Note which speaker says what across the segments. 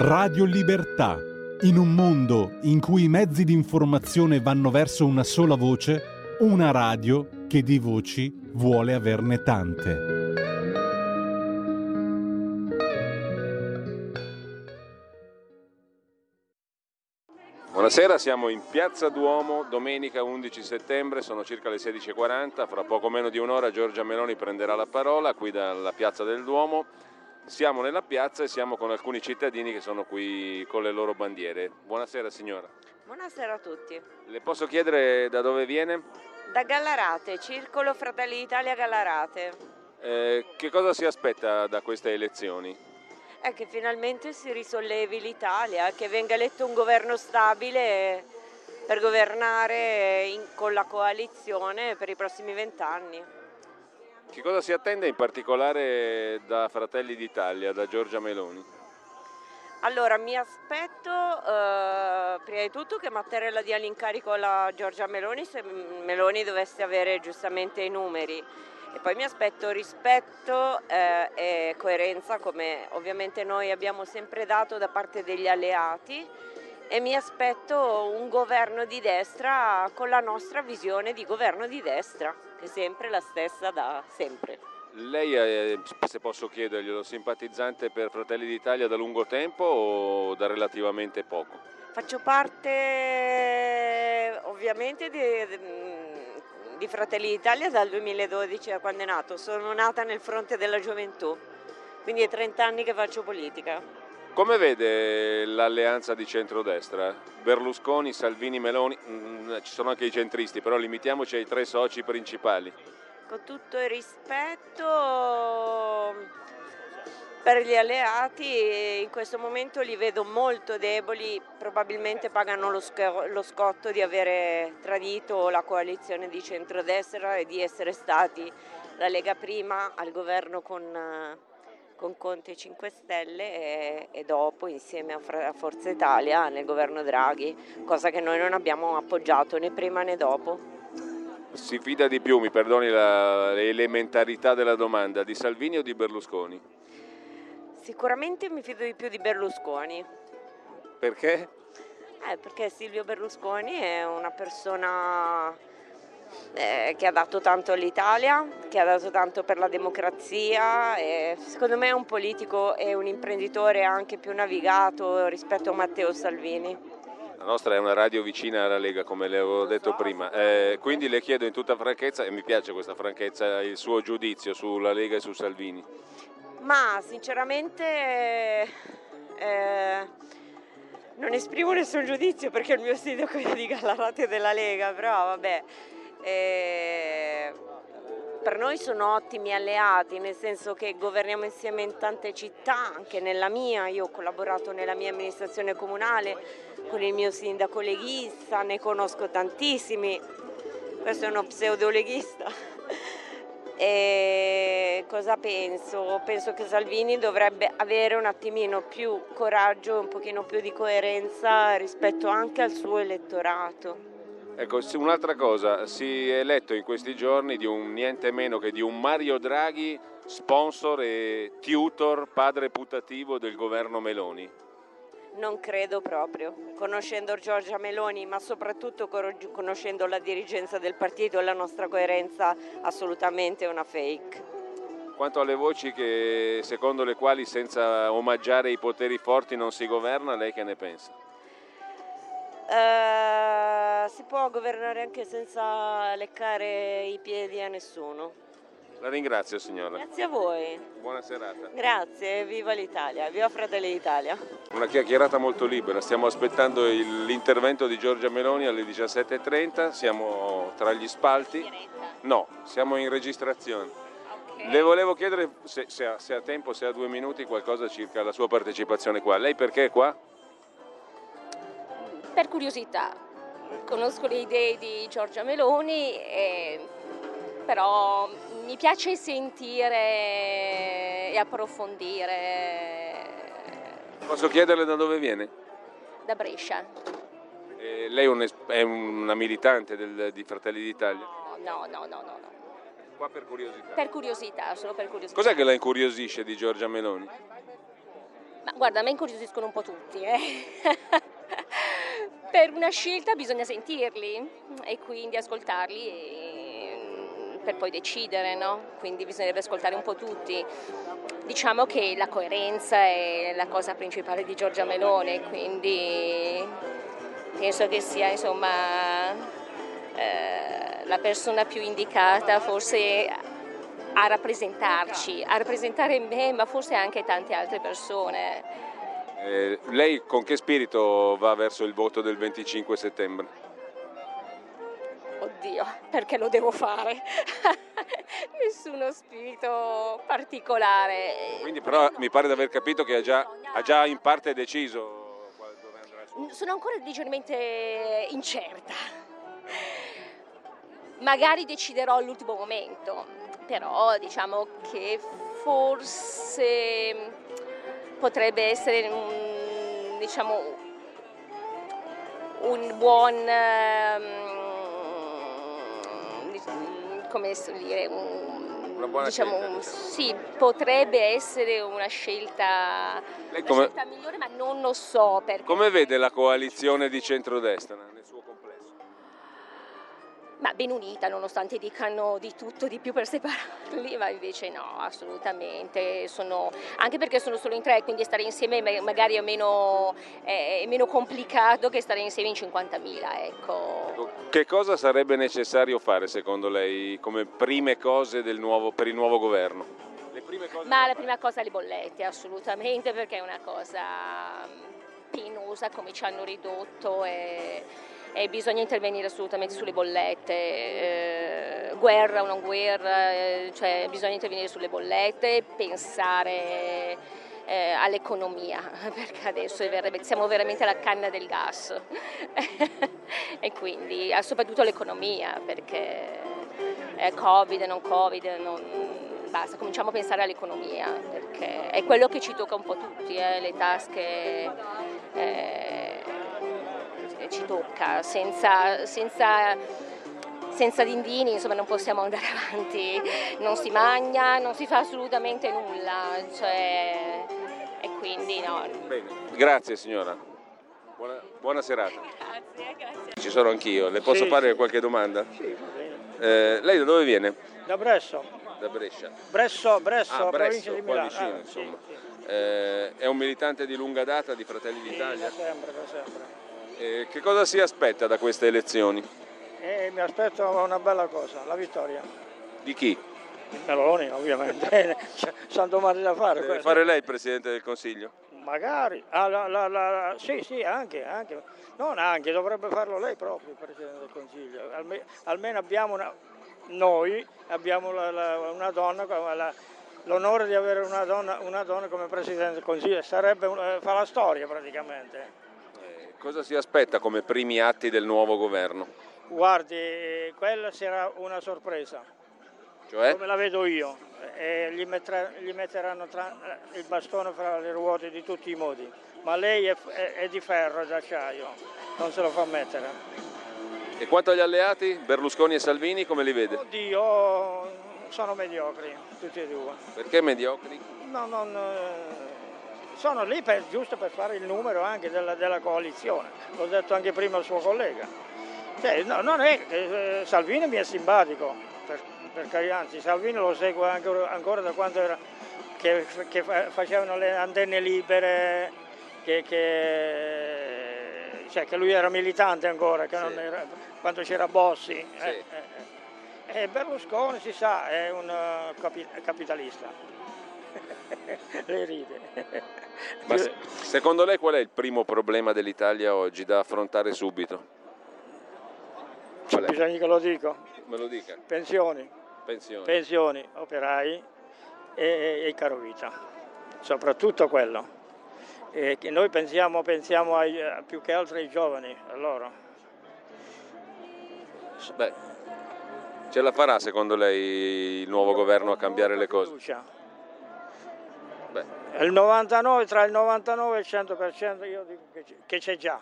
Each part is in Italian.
Speaker 1: Radio Libertà. In un mondo in cui i mezzi di informazione vanno verso una sola voce, una radio che di voci vuole averne tante.
Speaker 2: Buonasera, siamo in Piazza Duomo, domenica 11 settembre, sono circa le 16.40, fra poco meno di un'ora Giorgia Meloni prenderà la parola qui dalla Piazza del Duomo. Siamo nella piazza e siamo con alcuni cittadini che sono qui con le loro bandiere. Buonasera signora.
Speaker 3: Buonasera a tutti.
Speaker 2: Le posso chiedere da dove viene?
Speaker 3: Da Gallarate, Circolo Fratelli d'Italia Gallarate.
Speaker 2: Eh, che cosa si aspetta da queste elezioni?
Speaker 3: È che finalmente si risollevi l'Italia, che venga eletto un governo stabile per governare in, con la coalizione per i prossimi vent'anni.
Speaker 2: Che cosa si attende in particolare da Fratelli d'Italia, da Giorgia Meloni?
Speaker 3: Allora, mi aspetto eh, prima di tutto che Mattarella dia l'incarico alla Giorgia Meloni se Meloni dovesse avere giustamente i numeri. E poi mi aspetto rispetto eh, e coerenza come ovviamente noi abbiamo sempre dato da parte degli alleati. E mi aspetto un governo di destra con la nostra visione di governo di destra, che è sempre la stessa da sempre.
Speaker 2: Lei è, se posso chiederglielo, simpatizzante per Fratelli d'Italia da lungo tempo o da relativamente poco?
Speaker 3: Faccio parte ovviamente di, di Fratelli d'Italia dal 2012, da quando è nato. Sono nata nel fronte della gioventù, quindi è 30 anni che faccio politica.
Speaker 2: Come vede l'alleanza di centrodestra? Berlusconi, Salvini, Meloni, mm, ci sono anche i centristi, però limitiamoci ai tre soci principali.
Speaker 3: Con tutto il rispetto per gli alleati, in questo momento li vedo molto deboli, probabilmente pagano lo, sc- lo scotto di avere tradito la coalizione di centrodestra e di essere stati la Lega prima al governo con con Conte 5 Stelle e, e dopo insieme a, Forza Italia nel governo Draghi, cosa che noi non abbiamo appoggiato né prima né dopo.
Speaker 2: Si fida di più, mi perdoni l'elementarità della domanda, di Salvini o di Berlusconi?
Speaker 3: Sicuramente mi fido di più di Berlusconi.
Speaker 2: Perché?
Speaker 3: Eh, perché Silvio Berlusconi è una persona eh, che ha dato tanto all'Italia, che ha dato tanto per la democrazia secondo me è un politico e un imprenditore anche più navigato rispetto a Matteo Salvini.
Speaker 2: La nostra è una radio vicina alla Lega, come le avevo detto prima. Eh, quindi le chiedo in tutta franchezza, e mi piace questa franchezza, il suo giudizio sulla Lega e su Salvini.
Speaker 3: Ma sinceramente eh, non esprimo nessun giudizio perché il mio sindaco è di Gallarate della Lega, però vabbè. Eh, per noi sono ottimi alleati, nel senso che governiamo insieme in tante città, anche nella mia, io ho collaborato nella mia amministrazione comunale con il mio sindaco leghista, ne conosco tantissimi, questo è uno pseudo-leghista. E cosa penso? Penso che Salvini dovrebbe avere un attimino più coraggio, un pochino più di coerenza rispetto anche al suo elettorato.
Speaker 2: Ecco, un'altra cosa, si è letto in questi giorni di un niente meno che di un Mario Draghi, sponsor e tutor, padre putativo del governo Meloni.
Speaker 3: Non credo proprio, conoscendo Giorgia Meloni, ma soprattutto conoscendo la dirigenza del partito e la nostra coerenza, assolutamente una fake.
Speaker 2: Quanto alle voci che, secondo le quali senza omaggiare i poteri forti non si governa, lei che ne pensa?
Speaker 3: Uh, si può governare anche senza leccare i piedi a nessuno.
Speaker 2: La ringrazio signora.
Speaker 3: Grazie a voi.
Speaker 2: Buona serata.
Speaker 3: Grazie, viva l'Italia, viva Fratelli d'Italia.
Speaker 2: Una chiacchierata molto libera, stiamo aspettando l'intervento di Giorgia Meloni alle 17.30, siamo tra gli spalti. No, siamo in registrazione. Le volevo chiedere se, se, ha, se ha tempo, se ha due minuti, qualcosa circa la sua partecipazione qua. Lei perché è qua?
Speaker 4: Per curiosità. Conosco le idee di Giorgia Meloni, e, però mi piace sentire e approfondire.
Speaker 2: Posso chiederle da dove viene?
Speaker 4: Da Brescia.
Speaker 2: E lei è una militante del, di Fratelli d'Italia?
Speaker 4: No, no, no, no. no.
Speaker 2: Qua per curiosità?
Speaker 4: Per curiosità, solo per curiosità.
Speaker 2: Cos'è che la incuriosisce di Giorgia Meloni?
Speaker 4: Ma guarda, a me incuriosiscono un po' tutti, eh. per una scelta bisogna sentirli e quindi ascoltarli e, per poi decidere, no? Quindi bisognerebbe ascoltare un po' tutti. Diciamo che la coerenza è la cosa principale di Giorgia Meloni, quindi penso che sia insomma eh, la persona più indicata forse a rappresentarci, a rappresentare me, ma forse anche tante altre persone.
Speaker 2: Eh, lei con che spirito va verso il voto del 25 settembre?
Speaker 4: Oddio, perché lo devo fare? Nessuno spirito particolare.
Speaker 2: Quindi però mi pare di aver capito che ha già, ha già in parte deciso dove andrà il suo
Speaker 4: Sono ancora leggermente incerta. Magari deciderò all'ultimo momento, però diciamo che forse potrebbe essere un, diciamo, un buon um, come dire un,
Speaker 2: Una buona
Speaker 4: diciamo,
Speaker 2: scelta, diciamo.
Speaker 4: sì, potrebbe essere una scelta,
Speaker 2: Lei
Speaker 4: una
Speaker 2: come-
Speaker 4: scelta migliore, ma non lo so perché.
Speaker 2: Come vede la coalizione di centrodestra?
Speaker 4: Ma ben unita, nonostante dicano di tutto, di più per separarli, ma invece no, assolutamente. Sono, anche perché sono solo in tre, quindi stare insieme ma- magari è meno, è, meno complicato che stare insieme in 50.000, ecco.
Speaker 2: Che cosa sarebbe necessario fare secondo lei come prime cose del nuovo- per il nuovo governo?
Speaker 4: Ma la prima cosa le bollette, assolutamente, perché è una cosa mm, penosa come ci hanno ridotto e, e bisogna intervenire assolutamente sulle bollette, eh, guerra o non guerra, eh, cioè bisogna intervenire sulle bollette, pensare eh, all'economia, perché adesso è veramente- siamo veramente alla canna del gas. E quindi ah, soprattutto l'economia, perché eh, Covid, non Covid, non- basta, cominciamo a pensare all'economia, perché è quello che ci tocca un po' tutti, eh, le tasche eh, ci tocca, senza, senza, senza dindini insomma, non possiamo andare avanti, non si mangia, non si fa assolutamente nulla, cioè, e quindi no.
Speaker 2: Bene, grazie signora. Buona, buona serata.
Speaker 4: Grazie, grazie.
Speaker 2: Ci sono anch'io, le posso
Speaker 5: Sì,
Speaker 2: fare
Speaker 5: sì.
Speaker 2: qualche domanda?
Speaker 5: Sì, va bene.
Speaker 2: Eh, lei da dove viene?
Speaker 5: Da Bresso,
Speaker 2: Da Brescia.
Speaker 5: Bresso, Bresso,
Speaker 2: Ah,
Speaker 5: provincia
Speaker 2: Bresso,
Speaker 5: di
Speaker 2: qua
Speaker 5: Milano.
Speaker 2: vicino,
Speaker 5: Ah,
Speaker 2: insomma.
Speaker 5: Sì, sì.
Speaker 2: Eh, è un militante di lunga data di Fratelli
Speaker 5: Sì,
Speaker 2: d'Italia.
Speaker 5: da sempre, da sempre.
Speaker 2: Eh, che cosa si aspetta da queste elezioni?
Speaker 5: E mi aspetto una bella cosa, la vittoria.
Speaker 2: Di chi?
Speaker 5: Il Meloni, ovviamente. Cioè, Sono domande da fare.
Speaker 2: Deve fare lei il Presidente del Consiglio?
Speaker 5: Magari. Ah, la- la- la- sì, sì, anche, anche. Non anche, dovrebbe farlo lei proprio, il Presidente del Consiglio. Alme- almeno abbiamo una, noi abbiamo una donna, l'onore di avere una donna, una donna come Presidente del Consiglio. Sarebbe, eh, fa la storia praticamente.
Speaker 2: Cosa si aspetta come primi atti del nuovo governo?
Speaker 5: Guardi, quella sarà una sorpresa,
Speaker 2: Cioè?
Speaker 5: come la vedo io. E gli, metterà- gli metteranno tra- il bastone fra le ruote di tutti i modi, ma lei è, è- è di ferro, d'acciaio, non se lo fa mettere.
Speaker 2: E quanto agli alleati, Berlusconi e Salvini, come li vede?
Speaker 5: Oddio, sono mediocri, tutti e due.
Speaker 2: Perché mediocri?
Speaker 5: No, non, eh, sono lì per- giusto per fare il numero anche della, della coalizione, l'ho detto anche prima al suo collega. Cioè, no, non è eh, Salvini mi è simpatico, per, per carità, anzi Salvini lo segue anche, ancora da quando era, che, che fa- facevano le antenne libere, che, che- cioè, che lui era militante ancora, che non
Speaker 2: Sì.
Speaker 5: era- quando c'era Bossi. eh,
Speaker 2: Sì.
Speaker 5: eh, eh. E Berlusconi si sa, è un eh, capi- capitalista. Lei ride.
Speaker 2: Ma se- secondo lei qual è il primo problema dell'Italia oggi da affrontare subito? Qual è?
Speaker 5: Bisogna che lo dico.
Speaker 2: Me lo dica.
Speaker 5: Pensioni,
Speaker 2: Pensioni.
Speaker 5: pensioni, operai e, e caro vita. Soprattutto quello. E che noi pensiamo, pensiamo ai- eh, più che altro ai giovani, a loro.
Speaker 2: Beh, ce la farà secondo lei il nuovo governo a cambiare le cose?
Speaker 5: Fiducia. Il 99, tra il 99 e il 100% io dico che c'è- già.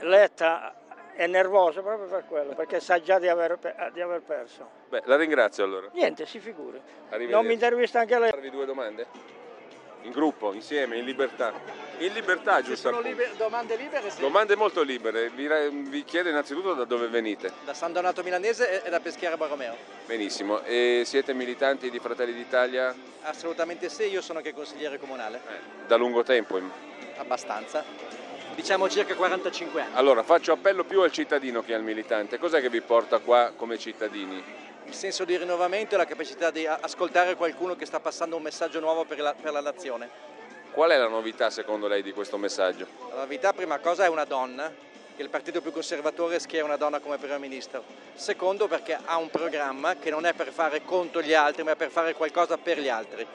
Speaker 5: Letta è nervoso proprio per quello, perché sa già di aver, di aver perso.
Speaker 2: beh, la ringrazio allora.
Speaker 5: Niente, si figuri. Non mi intervista anche lei.
Speaker 2: farvi due domande? In gruppo, insieme, in libertà. In libertà, giusto?
Speaker 6: Sono liber- domande libere? Sì.
Speaker 2: Domande molto libere. Vi, vi, chiedo innanzitutto da dove venite.
Speaker 6: Da San Donato Milanese e da Peschiera Borromeo.
Speaker 2: Benissimo. E siete militanti di Fratelli d'Italia?
Speaker 6: Assolutamente sì, io sono anche consigliere comunale.
Speaker 2: Eh, da lungo tempo?
Speaker 6: Abbastanza. Diciamo circa 45 anni.
Speaker 2: Allora, faccio appello più al cittadino che al militante. Cos'è che vi porta qua come cittadini?
Speaker 6: Il senso di rinnovamento e la capacità di ascoltare qualcuno che sta passando un messaggio nuovo per la, per la nazione.
Speaker 2: Qual è la novità secondo lei di questo messaggio?
Speaker 6: La novità prima cosa è una donna, che il partito più conservatore schiera una donna come primo ministro. Secondo perché ha un programma che non è per fare contro gli altri ma è per fare qualcosa per gli altri.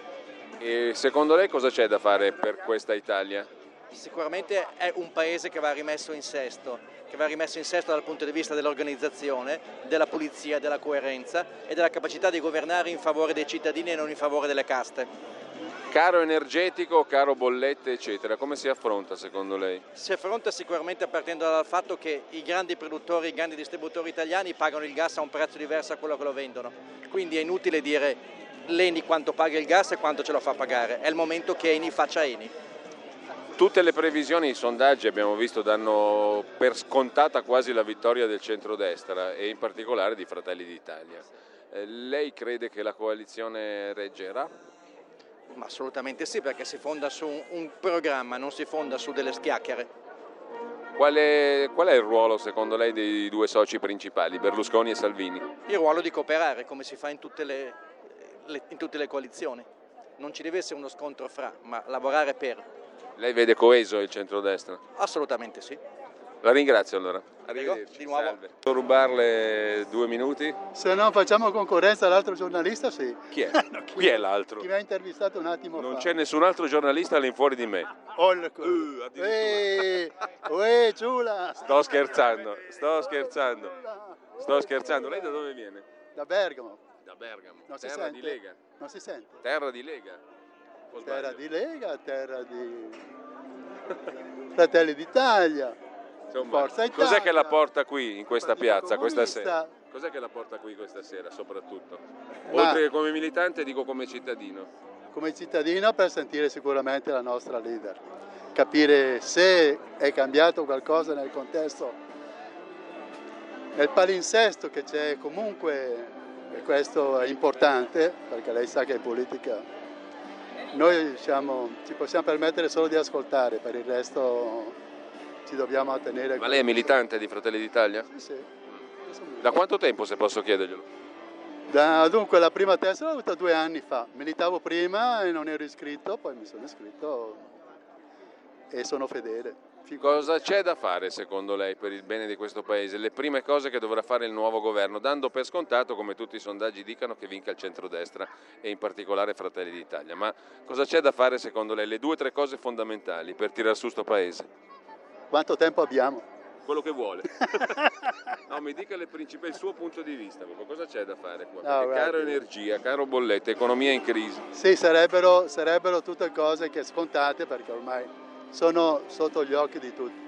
Speaker 2: E secondo lei cosa c'è da fare per questa Italia?
Speaker 6: Sicuramente è un paese che va rimesso in sesto, che va rimesso in sesto dal punto di vista dell'organizzazione, della pulizia, della coerenza e della capacità di governare in favore dei cittadini e non in favore delle caste.
Speaker 2: Caro energetico, caro bollette, eccetera, come si affronta secondo lei?
Speaker 6: Si affronta sicuramente partendo dal fatto che i grandi produttori, i grandi distributori italiani pagano il gas a un prezzo diverso a quello che lo vendono, quindi è inutile dire l'Eni quanto paga il gas e quanto ce lo fa pagare, è il momento che Eni faccia Eni.
Speaker 2: Tutte le previsioni, i sondaggi abbiamo visto danno per scontata quasi la vittoria del centrodestra e in particolare di Fratelli d'Italia. Eh, lei crede che la coalizione reggerà?
Speaker 6: Ma assolutamente sì, perché si fonda su un, un programma, non si fonda su delle schiacchiere.
Speaker 2: Qual è, qual è, il ruolo secondo lei dei due soci principali, Berlusconi e Salvini?
Speaker 6: Il ruolo di cooperare, come si fa in tutte le, le, in tutte le coalizioni. Non ci deve essere uno scontro fra, ma lavorare per.
Speaker 2: Lei vede coeso il centrodestra?
Speaker 6: Assolutamente sì.
Speaker 2: La ringrazio allora.
Speaker 6: Arrivederci. Di nuovo.
Speaker 2: Salve. Posso rubarle due minuti?
Speaker 7: Se no facciamo concorrenza all'altro giornalista, sì.
Speaker 2: Chi è? no, chi, chi, è l'altro?
Speaker 7: Chi mi ha intervistato un attimo
Speaker 2: non
Speaker 7: fa.
Speaker 2: c'è nessun altro giornalista all'infuori di me.
Speaker 7: Oh, uh, Ehi, uè, Giula.
Speaker 2: Sto scherzando, sto scherzando. Sto scherzando. Lei da dove viene?
Speaker 7: Da Bergamo.
Speaker 2: Da Bergamo.
Speaker 7: Non
Speaker 2: terra
Speaker 7: si sente.
Speaker 2: di Lega.
Speaker 7: Non si sente.
Speaker 2: Terra di Lega.
Speaker 7: Terra di Lega, terra di Fratelli d'Italia.
Speaker 2: Insomma,
Speaker 7: Forza Italia.
Speaker 2: Cos'è che la porta qui in questa piazza questa sera? Cos'è che la porta qui questa sera soprattutto? Oltre che come militante dico come cittadino.
Speaker 7: Come cittadino per sentire sicuramente la nostra leader, capire se è cambiato qualcosa nel contesto, nel palinsesto che c'è comunque, e questo è importante perché lei sa che in politica noi diciamo, ci possiamo permettere solo di ascoltare, per il resto ci dobbiamo attenere.
Speaker 2: Ma lei è militante di Fratelli d'Italia?
Speaker 7: Sì, sì.
Speaker 2: Da quanto tempo se posso chiederglielo?
Speaker 7: Da- dunque la prima testa l'ho avuta due anni fa, militavo prima e non ero iscritto, poi mi sono iscritto e sono fedele.
Speaker 2: Cosa c'è da fare secondo lei per il bene di questo Paese? Le prime cose che dovrà fare il nuovo governo, dando per scontato, come tutti i sondaggi dicono, che vinca il centrodestra e in particolare Fratelli d'Italia. Ma cosa c'è da fare secondo lei? Le due o tre cose fondamentali per tirare su sto Paese?
Speaker 7: Quanto tempo abbiamo?
Speaker 2: Quello che vuole. no, mi dica le principali, il suo punto di vista, cosa c'è da fare qua?
Speaker 7: No, guardi.
Speaker 2: caro energia, caro bollette, economia in crisi.
Speaker 7: Sì, sarebbero, sarebbero tutte cose che scontate perché ormai sono sotto gli occhi di tutti.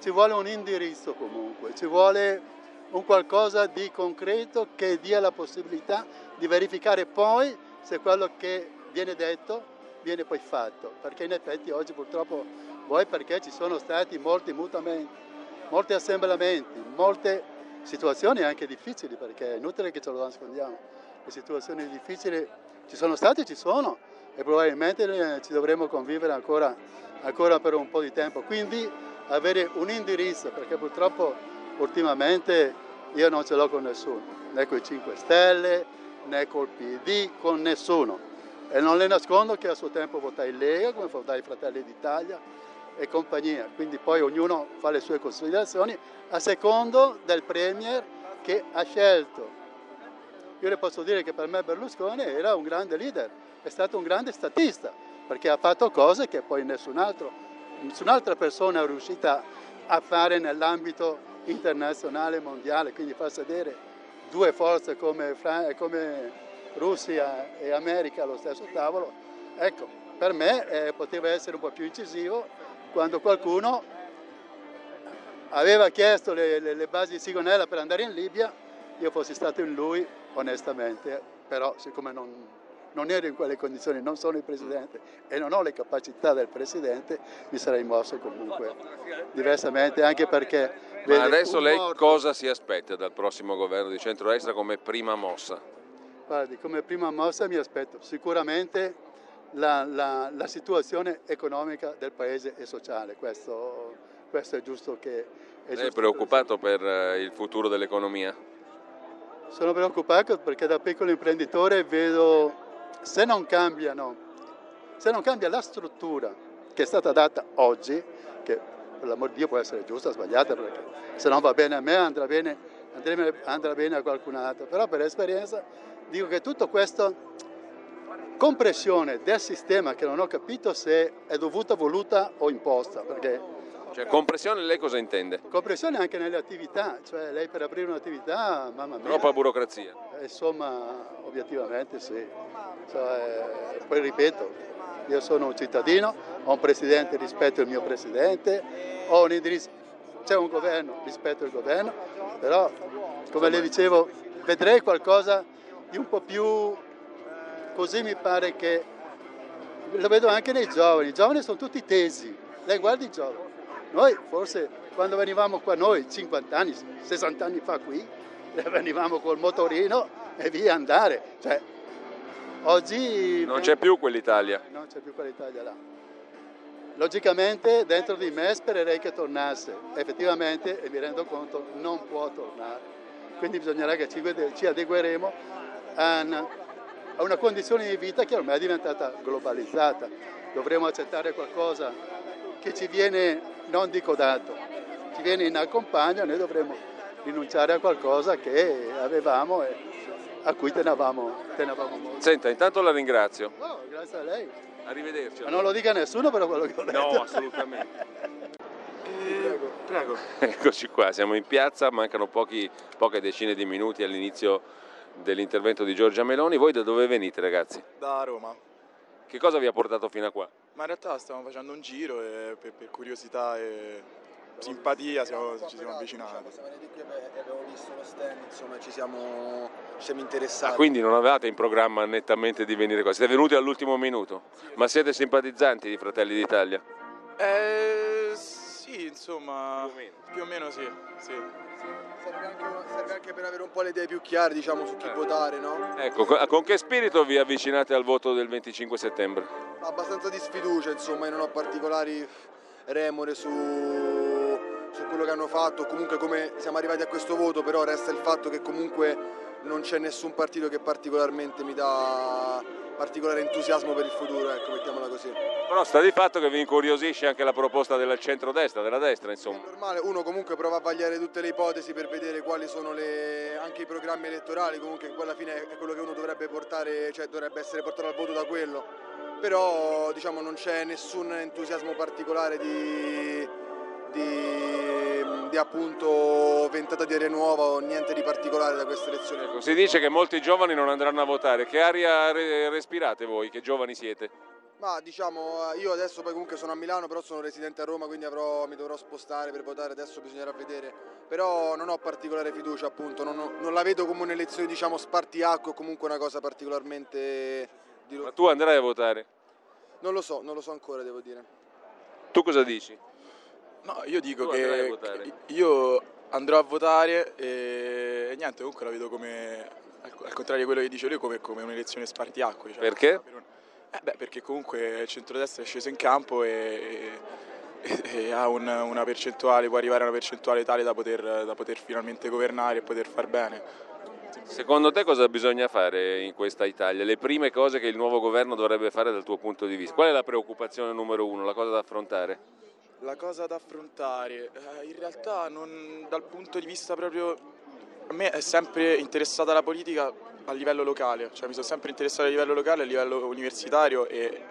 Speaker 7: Ci vuole un indirizzo comunque, ci vuole un qualcosa di concreto che dia la possibilità di verificare poi se quello che viene detto viene poi fatto, perché in effetti oggi purtroppo voi perché ci sono stati molti mutamenti, molti assemblamenti, molte situazioni anche difficili, perché è inutile che ce lo nascondiamo, le situazioni difficili ci sono state e ci sono e probabilmente eh, ci dovremo convivere ancora, ancora per un po' di tempo. Quindi avere un indirizzo, perché purtroppo ultimamente io non ce l'ho con nessuno, né con i 5 Stelle, né col PD, con nessuno. E non le nascondo che a suo tempo votai Lega, come votai Fratelli d'Italia e compagnia. Quindi poi ognuno fa le sue considerazioni a secondo del Premier che ha scelto. Io le posso dire che per me Berlusconi era un grande leader, è stato un grande statista, perché ha fatto cose che poi nessun altro, nessun'altra persona è riuscita a fare nell'ambito internazionale e mondiale, quindi far sedere due forze come, Fra- come Russia e America allo stesso tavolo, ecco, per me eh, poteva essere un po' più incisivo quando qualcuno aveva chiesto le, le- le basi di Sigonella per andare in Libia, io fossi stato in lui onestamente, però siccome non, non ero in quelle condizioni, non sono il Presidente e non ho le capacità del Presidente, mi sarei mosso comunque diversamente, anche perché...
Speaker 2: Ma adesso lei
Speaker 7: morto,
Speaker 2: cosa si aspetta dal prossimo governo di centrodestra come prima mossa?
Speaker 7: Guardi, come prima mossa mi aspetto sicuramente la, la, la situazione economica del Paese e sociale, questo, questo è giusto che... È
Speaker 2: Lei è preoccupato per eh, il futuro dell'economia?
Speaker 7: Sono preoccupato perché da piccolo imprenditore vedo se non cambiano, se non cambia la struttura che è stata data oggi, che per l'amor di Dio può essere giusta o sbagliata, perché se non va bene a me andrà bene, andrà bene a qualcun altro, però per esperienza dico che tutto questo compressione del sistema che non ho capito se è dovuta, voluta o imposta, perché
Speaker 2: Cioè, compressione lei cosa intende?
Speaker 7: compressione anche nelle attività, cioè lei per aprire un'attività, mamma mia,
Speaker 2: Troppa burocrazia.
Speaker 7: eh, insomma, obiettivamente sì. Cioè, poi ripeto, io sono un cittadino, ho un presidente, rispetto il mio presidente, ho un indirizzo, c'è un governo, rispetto il governo, però come le dicevo, vedrei qualcosa di un po' più così mi pare che lo vedo anche nei giovani, i giovani sono tutti tesi, lei guardi i giovani, noi forse quando venivamo qua noi 50 anni, 60 anni fa qui, venivamo col motorino e via andare, cioè oggi
Speaker 2: Non c'è più quell'Italia.
Speaker 7: non c'è più quell'Italia là. Logicamente dentro di me spererei che tornasse, effettivamente, e mi rendo conto, non può tornare. Quindi bisognerà che ci, ci adegueremo a una, a una condizione di vita che ormai è diventata globalizzata. Dovremo accettare qualcosa che ci viene, non dico dato, ci viene in accompagno, noi dovremo rinunciare a qualcosa che avevamo e a cui tenevamo, tenevamo molto.
Speaker 2: Senta, intanto la ringrazio.
Speaker 7: No, grazie a lei.
Speaker 2: Arrivederci.
Speaker 7: Ma non lo dica a nessuno per quello che ho detto.
Speaker 2: No, assolutamente.
Speaker 8: Prego, prego.
Speaker 2: Eccoci qua, siamo in piazza, mancano pochi, poche decine di minuti all'inizio dell'intervento di Giorgia Meloni. Voi da dove venite ragazzi?
Speaker 8: Da Roma.
Speaker 2: Che cosa vi ha portato fino a qua?
Speaker 8: Ma in realtà stiamo facendo un giro e per, per curiosità e simpatia siamo- ci siamo avvicinati.
Speaker 9: Siamo venuti qui e abbiamo visto lo stand, insomma ci siamo, ci siamo interessati.
Speaker 2: Ah, quindi non avevate in programma nettamente di venire qua, siete venuti all'ultimo minuto, ma siete simpatizzanti di Fratelli d'Italia?
Speaker 8: Eh, sì, insomma, più o meno sì. sì.
Speaker 9: Serve anche, serve anche per avere un po' le idee più chiare diciamo, su chi votare, no?
Speaker 2: Ecco, co- con che spirito vi avvicinate al voto del 25 settembre?
Speaker 9: Abbastanza di sfiducia, insomma, io non ho particolari remore su, su quello che hanno fatto, comunque come siamo arrivati a questo voto, però resta il fatto che comunque non c'è nessun partito che particolarmente mi dà particolare entusiasmo per il futuro, ecco, mettiamola così.
Speaker 2: Però sta di fatto che vi incuriosisce anche la proposta del centrodestra, della destra insomma.
Speaker 9: normale, uno comunque prova a vagliare tutte le ipotesi per vedere quali sono le- anche i programmi elettorali, comunque alla fine è quello che uno dovrebbe portare, cioè dovrebbe essere portato al voto da quello. Però diciamo non c'è nessun entusiasmo particolare di, di, di appunto ventata di aria nuova o niente di particolare da queste elezioni.
Speaker 2: Ecco, si dice che molti giovani non andranno a votare, che aria re- respirate voi, che giovani siete?
Speaker 9: Ma diciamo, eh, io adesso poi comunque sono a Milano, però sono residente a Roma, quindi avrò- mi dovrò spostare per votare, adesso bisognerà vedere. Però non ho particolare fiducia appunto, non, ho- non la vedo come un'elezione diciamo spartiacque o comunque una cosa particolarmente... di-
Speaker 2: Ma tu andrai a votare?
Speaker 9: Non lo so, non lo so ancora devo dire.
Speaker 2: Tu cosa dici?
Speaker 8: No, io dico che io andrò a votare e, e niente, comunque la vedo come, al, al contrario di quello che dice lui, come, come un'elezione spartiacque. Cioè,
Speaker 2: Perché?
Speaker 8: per un- eh beh, perché comunque il centrodestra è sceso in campo e, e- e ha un- una percentuale, può arrivare a una percentuale tale da poter, da poter finalmente governare e poter far bene.
Speaker 2: Secondo te cosa bisogna fare in questa Italia? Le prime cose che il nuovo governo dovrebbe fare dal tuo punto di vista? Qual è la preoccupazione numero uno, la cosa da affrontare?
Speaker 8: La cosa da affrontare, eh, in realtà non, dal punto di vista proprio, a me è sempre interessata la politica a livello locale, cioè mi sono sempre interessato a livello locale, a livello universitario e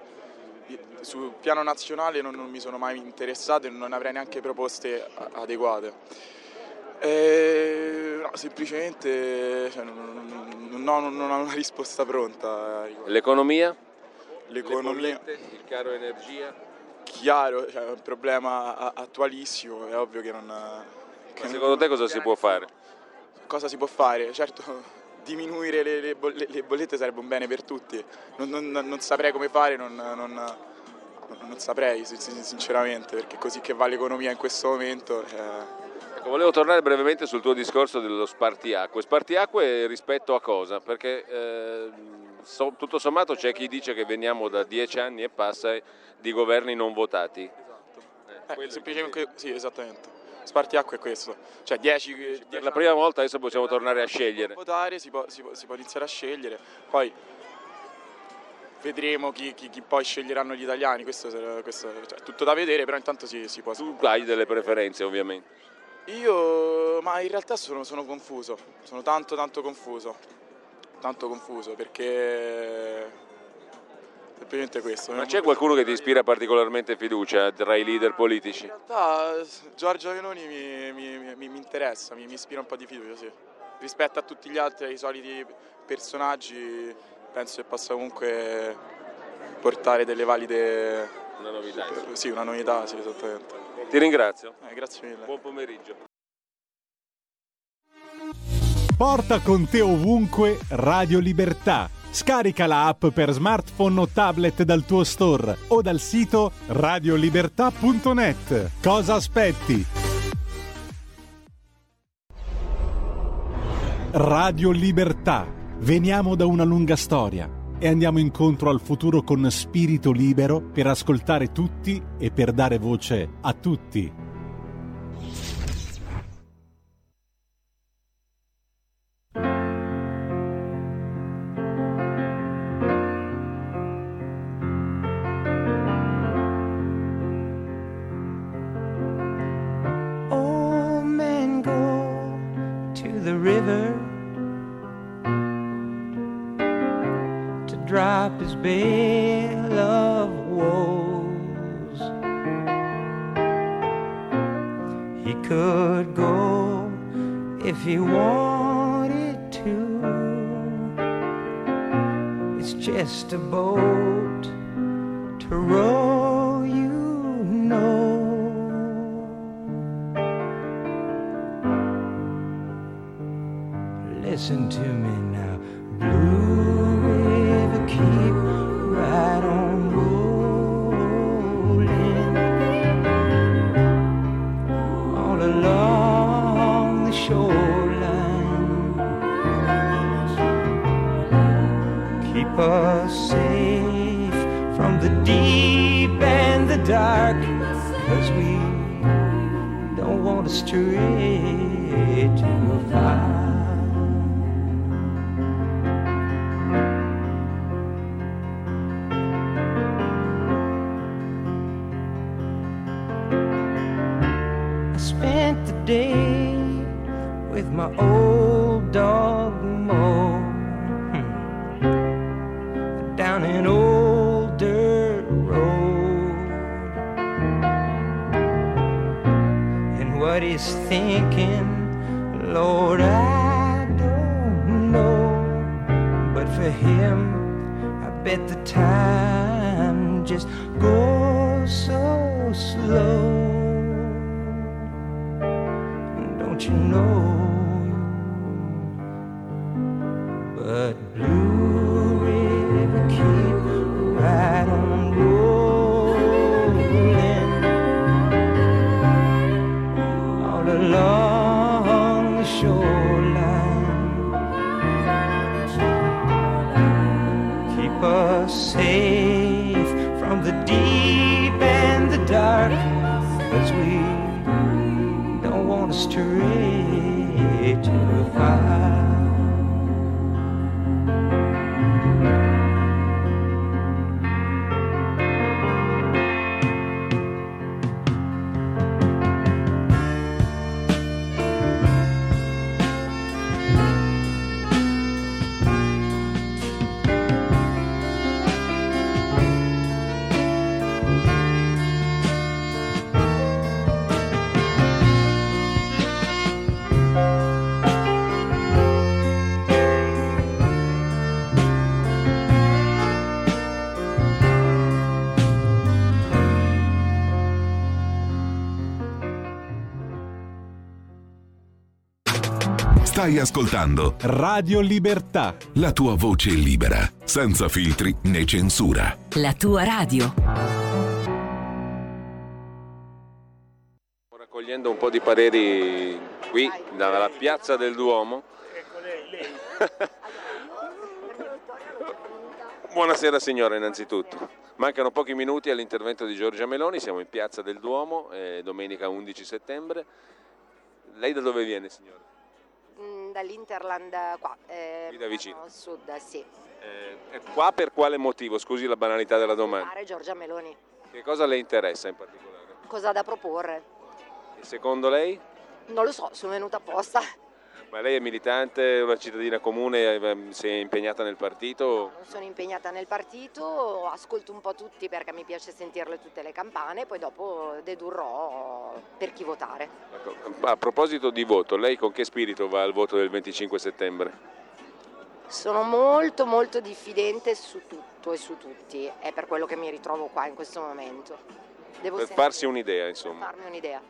Speaker 8: sul piano nazionale non, non mi sono mai interessato e non avrei neanche proposte adeguate. Eh, no, semplicemente cioè, non, non- non ho, una risposta pronta. riguardo.
Speaker 2: L'economia?
Speaker 8: L'economia,
Speaker 2: Le bollette, il caro energia?
Speaker 8: Chiaro, cioè, è un problema attualissimo, è ovvio che non... che
Speaker 2: Ma secondo te cosa si può fare?
Speaker 8: Cosa si può fare? Certo, diminuire le, le, bolle, le, bollette sarebbe un bene per tutti. Non, non, non saprei come fare, non, non, saprei sinceramente, perché così che va l'economia in questo momento. Eh.
Speaker 2: Ecco, volevo tornare brevemente sul tuo discorso dello spartiacque. Spartiacque rispetto a cosa? Perché eh, so, tutto sommato c'è chi dice che veniamo da dieci anni e passa di governi non votati.
Speaker 8: Esatto. Eh, semplicemente, sì, esattamente. Spartiacque è questo. Cioè 10, 10
Speaker 2: per la prima volta adesso possiamo tornare a scegliere.
Speaker 8: Votare, si può, si, può, si può, iniziare a scegliere. Poi vedremo chi, chi, chi poi sceglieranno gli italiani. Questo, questo cioè, è tutto da vedere, però intanto si, si può.
Speaker 2: Tu hai delle preferenze, ovviamente.
Speaker 8: Io, ma in realtà sono, sono confuso. Sono tanto, tanto confuso. Tanto confuso perché semplicemente questo.
Speaker 2: Ma c'è qualcuno che ti ispira particolarmente fiducia tra i leader politici? In
Speaker 8: realtà Giorgio Meloni mi, mi, mi, mi interessa, mi, ispira un po' di fiducia, sì. Rispetto a tutti gli altri, ai soliti personaggi, penso che possa comunque portare delle valide...
Speaker 2: Una novità.
Speaker 8: Sì, una novità, sì, esattamente.
Speaker 2: Ti ringrazio.
Speaker 8: Eh, grazie mille.
Speaker 2: Buon pomeriggio.
Speaker 1: Porta con te ovunque Radio Libertà Scarica la app per smartphone o tablet dal tuo store o dal sito radiolibertà.net. Cosa aspetti? Radio Libertà. Veniamo da una lunga storia e andiamo incontro al futuro con spirito libero per ascoltare tutti e per dare voce a tutti. to both. down an old dirt road. And what he's thinking, Lord, I don't know. But for him, I bet the time just goes so slow.
Speaker 10: Stai ascoltando
Speaker 1: Radio Libertà.
Speaker 10: la tua voce libera, senza filtri né censura.
Speaker 11: La tua radio.
Speaker 2: Stiamo raccogliendo un po' di pareri qui dalla piazza del Duomo. Buonasera signora innanzitutto. Mancano pochi minuti all'intervento di Giorgia Meloni, siamo in piazza del Duomo, è domenica 11 settembre. Lei da dove viene signora?
Speaker 12: Dall'Interland qua, eh,
Speaker 2: Qui da vicino.
Speaker 12: Sud, sì.
Speaker 2: Eh, qua per quale motivo? Scusi la banalità della domanda.
Speaker 12: Pare Giorgia Meloni.
Speaker 2: Che cosa le interessa in particolare?
Speaker 12: Cosa ha da proporre?
Speaker 2: E secondo lei?
Speaker 12: Non lo so, sono venuta apposta.
Speaker 2: Ma lei è militante, una cittadina comune, ehm, si è impegnata nel partito?
Speaker 12: Non sono impegnata nel partito, ascolto un po' tutti perché mi piace sentirle tutte le campane, poi dopo dedurrò per chi votare.
Speaker 2: Ecco, A proposito di voto, lei con che spirito va al voto del 25 settembre?
Speaker 12: Sono molto molto diffidente su tutto e su tutti, è per quello che mi ritrovo qua in questo momento. Devo
Speaker 2: Per farsi un'idea, insomma.
Speaker 12: farmi un'idea.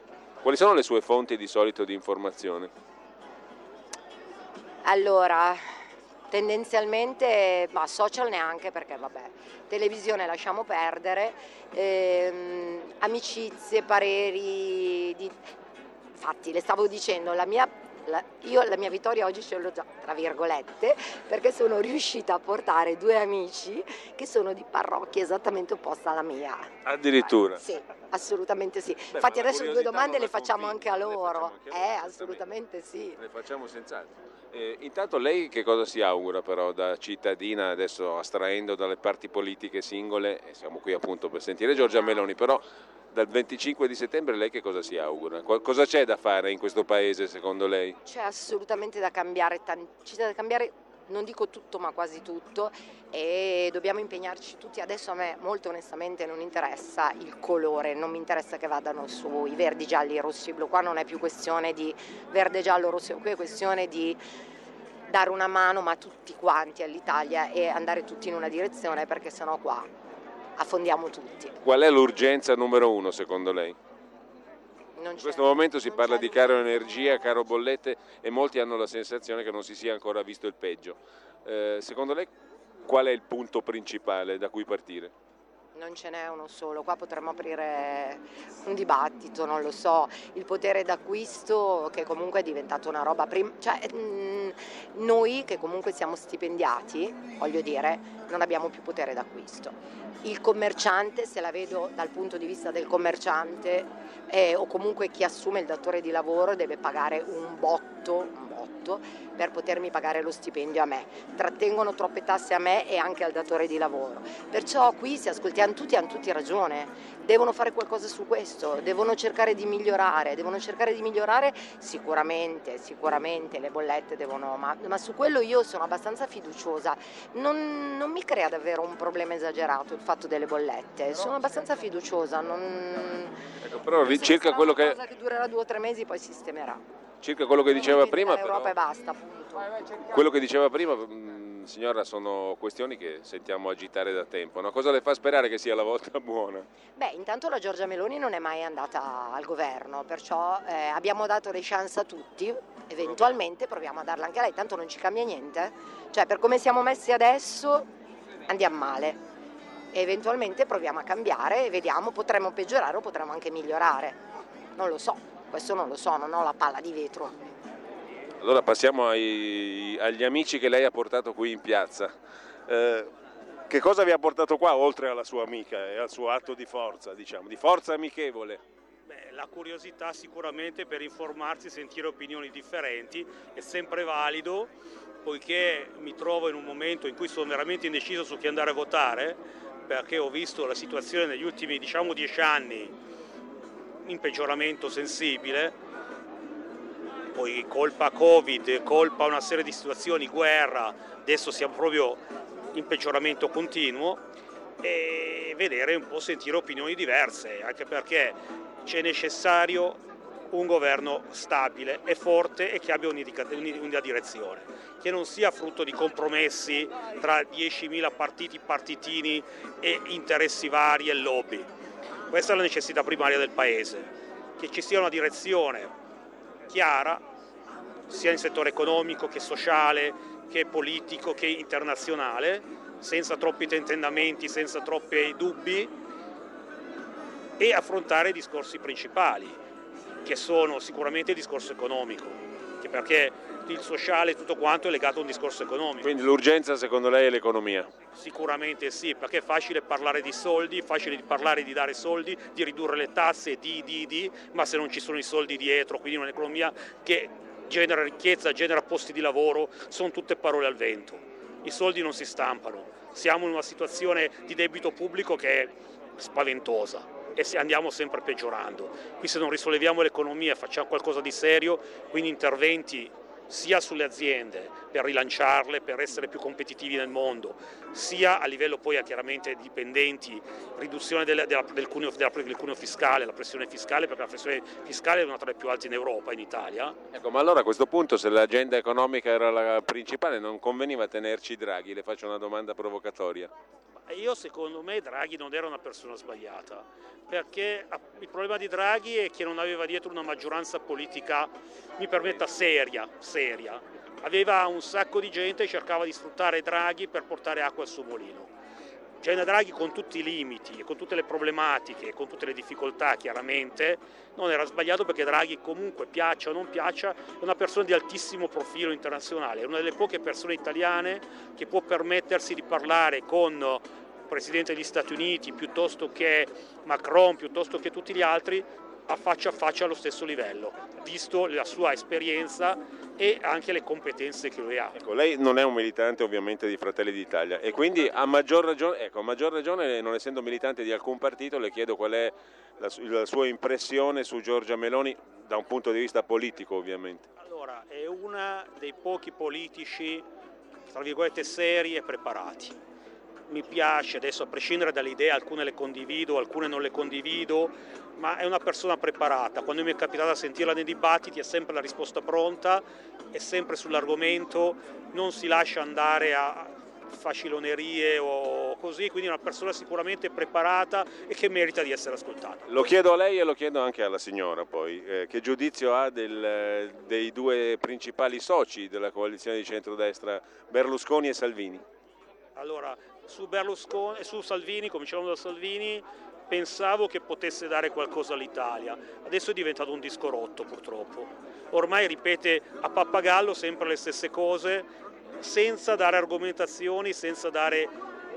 Speaker 2: Quali sono le sue fonti di solito di informazione?
Speaker 12: Allora, tendenzialmente, ma social neanche perché vabbè, televisione lasciamo perdere, ehm, amicizie, pareri, di... infatti le stavo dicendo, la mia, la- io la mia vittoria oggi ce l'ho già, tra virgolette, perché sono riuscita a portare due amici che sono di parrocchia esattamente opposta alla mia.
Speaker 2: Addirittura.
Speaker 12: Sì, assolutamente sì.
Speaker 2: Beh,
Speaker 12: Infatti adesso due domande le facciamo anche a loro.
Speaker 2: anche a
Speaker 12: Eh,
Speaker 2: loro,
Speaker 12: assolutamente sì.
Speaker 2: Le facciamo senz'altro. Eh, intanto lei che cosa si augura però da cittadina, adesso astraendo dalle parti politiche singole, e siamo qui appunto per sentire Giorgia Meloni, però dal 25 di settembre lei che cosa si augura? Cosa c'è da fare in questo paese secondo lei?
Speaker 12: C'è assolutamente da cambiare, c'è da cambiare non dico tutto ma quasi tutto e dobbiamo impegnarci tutti. Adesso a me molto onestamente non interessa il colore, non mi interessa che vadano su i verdi, gialli, rossi, blu, qua non è più questione di verde, giallo, rosso, qui è questione di dare una mano ma tutti quanti all'Italia e andare tutti in una direzione perché sennò qua affondiamo tutti.
Speaker 2: Qual è l'urgenza numero uno secondo lei? In questo momento si parla di caro energia, caro bollette e molti hanno la sensazione che non si sia ancora visto il peggio. Eh, secondo lei qual è il punto principale da cui partire?
Speaker 12: Non ce n'è uno solo, qua potremmo aprire un dibattito, non lo so, il potere d'acquisto che comunque è diventato una roba, prim- cioè mm, noi che comunque siamo stipendiati, voglio dire, non abbiamo più potere d'acquisto. Il commerciante, se la vedo dal punto di vista del commerciante eh, o comunque chi assume il datore di lavoro deve pagare un botto, un botto per potermi pagare lo stipendio a me. Trattengono troppe tasse a me e anche al datore di lavoro. Perciò qui se ascoltiamo tutti hanno tutti ragione. Devono fare qualcosa su questo, devono cercare di migliorare, devono cercare di migliorare sicuramente, sicuramente le bollette devono, ma, ma su quello io sono abbastanza fiduciosa. Non, non mi crea davvero un problema esagerato il fatto delle bollette, sono abbastanza fiduciosa, non...
Speaker 2: Ecco, però ri-
Speaker 12: se
Speaker 2: circa
Speaker 12: sarà
Speaker 2: quello
Speaker 12: una
Speaker 2: che,
Speaker 12: cosa che durerà due o tre mesi poi sistemerà.
Speaker 2: Circa quello che diceva prima,
Speaker 12: L'Europa
Speaker 2: però,
Speaker 12: e basta, appunto.
Speaker 2: quello che diceva prima, mh, signora, sono questioni che sentiamo agitare da tempo. no? Cosa le fa sperare che sia la volta buona?
Speaker 12: Beh, intanto la Giorgia Meloni non è mai andata al governo, perciò eh, abbiamo dato le chance a tutti, eventualmente proviamo a darla anche a lei, tanto non ci cambia niente. Cioè, per come siamo messi adesso andiamo male. E eventualmente proviamo a cambiare e vediamo, potremmo peggiorare o potremmo anche migliorare. Non lo so, questo non lo so, non ho la palla di vetro.
Speaker 2: Allora passiamo ai- agli amici che lei ha portato qui in piazza. Eh, che cosa vi ha portato qua oltre alla sua amica e al suo atto di forza, diciamo, di forza amichevole?
Speaker 13: Beh, la curiosità sicuramente per informarsi, sentire opinioni differenti è sempre valido, poiché mi trovo in un momento in cui sono veramente indeciso su chi andare a votare, perché ho visto la situazione negli ultimi diciamo dieci anni in peggioramento sensibile, poi colpa Covid, colpa una serie di situazioni, guerra, adesso siamo proprio in peggioramento continuo e vedere un po' sentire opinioni diverse, anche perché c'è necessario un governo stabile e forte e che abbia una direzione, che non sia frutto di compromessi tra 10.000 partiti, partitini e interessi vari e lobby. Questa è la necessità primaria del Paese, che ci sia una direzione chiara sia in settore economico che sociale, che politico, che internazionale, senza troppi tentennamenti, senza troppi dubbi e affrontare i discorsi principali, che sono sicuramente il discorso economico, perché il sociale e tutto quanto è legato a un discorso economico.
Speaker 2: Quindi l'urgenza secondo lei è l'economia?
Speaker 13: Sicuramente sì, perché è facile parlare di soldi, facile parlare di dare soldi, di ridurre le tasse, di, di, di, ma se non ci sono i soldi dietro, quindi un'economia che genera ricchezza, genera posti di lavoro, sono tutte parole al vento. I soldi non si stampano, siamo in una situazione di debito pubblico che è spaventosa e andiamo sempre peggiorando. Qui se non risolleviamo l'economia facciamo qualcosa di serio, quindi interventi sia sulle aziende per rilanciarle, per essere più competitivi nel mondo, sia a livello poi chiaramente dipendenti, riduzione del, della, del, cuneo, della, del, cuneo, fiscale, la pressione fiscale, perché la pressione fiscale è una tra le più alte in Europa, in Italia.
Speaker 2: Ecco, ma allora a questo punto se l'agenda economica era la principale non conveniva tenerci Draghi, le faccio una domanda provocatoria.
Speaker 13: Io secondo me Draghi non era una persona sbagliata, perché il problema di Draghi è che non aveva dietro una maggioranza politica, mi permetta, seria, seria. Aveva un sacco di gente che cercava di sfruttare Draghi per portare acqua al suo mulino. Gianna Draghi con tutti i limiti, con tutte le problematiche, con tutte le difficoltà chiaramente, non era sbagliato perché Draghi comunque piaccia o non piaccia, è una persona di altissimo profilo internazionale, è una delle poche persone italiane che può permettersi di parlare con Presidente degli Stati Uniti piuttosto che Macron, piuttosto che tutti gli altri, a faccia a faccia allo stesso livello, visto la sua esperienza e anche le competenze che lui ha.
Speaker 2: Ecco, lei non è un militante ovviamente di Fratelli d'Italia e quindi a maggior, ragione, ecco, a maggior ragione, non essendo militante di alcun partito, le chiedo qual è la, la sua impressione su Giorgia Meloni da un punto di vista politico ovviamente.
Speaker 13: Allora, è una dei pochi politici, tra virgolette, seri e preparati mi piace, adesso a prescindere dalle idee, alcune le condivido, alcune non le condivido, ma è una persona preparata. Quando mi è capitato a sentirla nei dibattiti è sempre la risposta pronta, è sempre sull'argomento, non si lascia andare a facilonerie o così, quindi è una persona sicuramente preparata e che merita di essere ascoltata.
Speaker 2: Lo chiedo a lei e lo chiedo anche alla signora poi, eh, che giudizio ha del, dei due principali soci della coalizione di centrodestra, Berlusconi e Salvini?
Speaker 13: Allora, su, su Salvini, cominciamo da Salvini, pensavo che potesse dare qualcosa all'Italia, adesso è diventato un disco rotto purtroppo. Ormai ripete a pappagallo sempre le stesse cose, senza dare argomentazioni, senza dare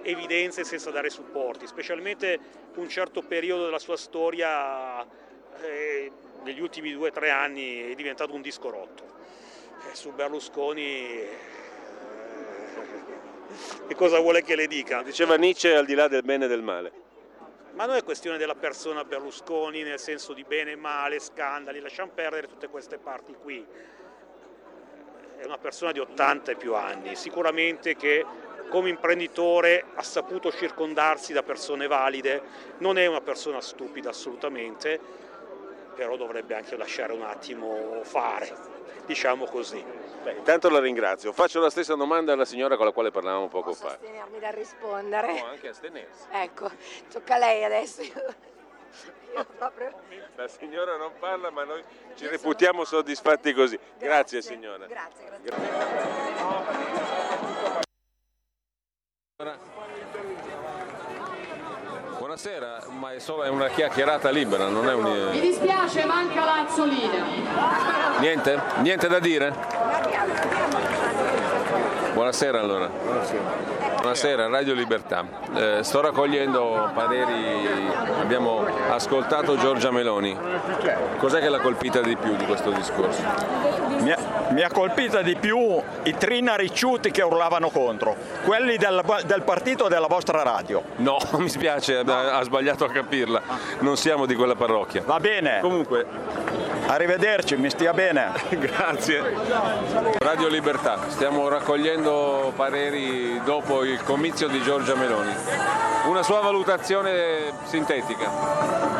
Speaker 13: evidenze, senza dare supporti, specialmente un certo periodo della sua storia, eh, negli ultimi due o tre anni, è diventato un disco rotto. Eh, su Berlusconi che cosa vuole che le dica?
Speaker 2: Diceva Nietzsche al di là del bene e del male.
Speaker 13: Ma non è questione della persona Berlusconi nel senso di bene e male, scandali, lasciamo perdere tutte queste parti qui. È una persona di 80 e più anni, sicuramente che come imprenditore ha saputo circondarsi da persone valide, non è una persona stupida assolutamente, però dovrebbe anche lasciare un attimo fare, diciamo così.
Speaker 2: Beh, intanto la ringrazio. Faccio la stessa domanda alla signora con la quale parlavamo poco
Speaker 12: Posso
Speaker 2: fa.
Speaker 12: astenermi dal rispondere?
Speaker 2: Può anche astenersi.
Speaker 12: Ecco, tocca a lei adesso. Io proprio...
Speaker 2: La signora non parla, ma noi ci Io reputiamo sono... soddisfatti così. Grazie, grazie signora.
Speaker 12: Grazie, grazie.
Speaker 2: grazie. Buonasera, ma è solo una chiacchierata libera, non è un...
Speaker 11: Mi dispiace, manca l'Azzolina.
Speaker 2: Niente? Niente da dire? Buonasera allora.
Speaker 14: Buonasera.
Speaker 2: Buonasera, Radio Libertà. Eh, sto raccogliendo pareri, abbiamo ascoltato Giorgia Meloni. Cos'è che l'ha colpita di più di questo discorso?
Speaker 14: Mi ha, mi ha colpita di più i trina ricciuti che urlavano contro, quelli del, del partito della vostra radio.
Speaker 2: No, mi spiace, ha sbagliato a capirla, non siamo di quella parrocchia.
Speaker 14: Va bene.
Speaker 2: Comunque,
Speaker 14: Arrivederci, mi stia bene.
Speaker 2: Grazie. Radio Libertà, stiamo raccogliendo pareri dopo il comizio di Giorgia Meloni. Una sua valutazione sintetica.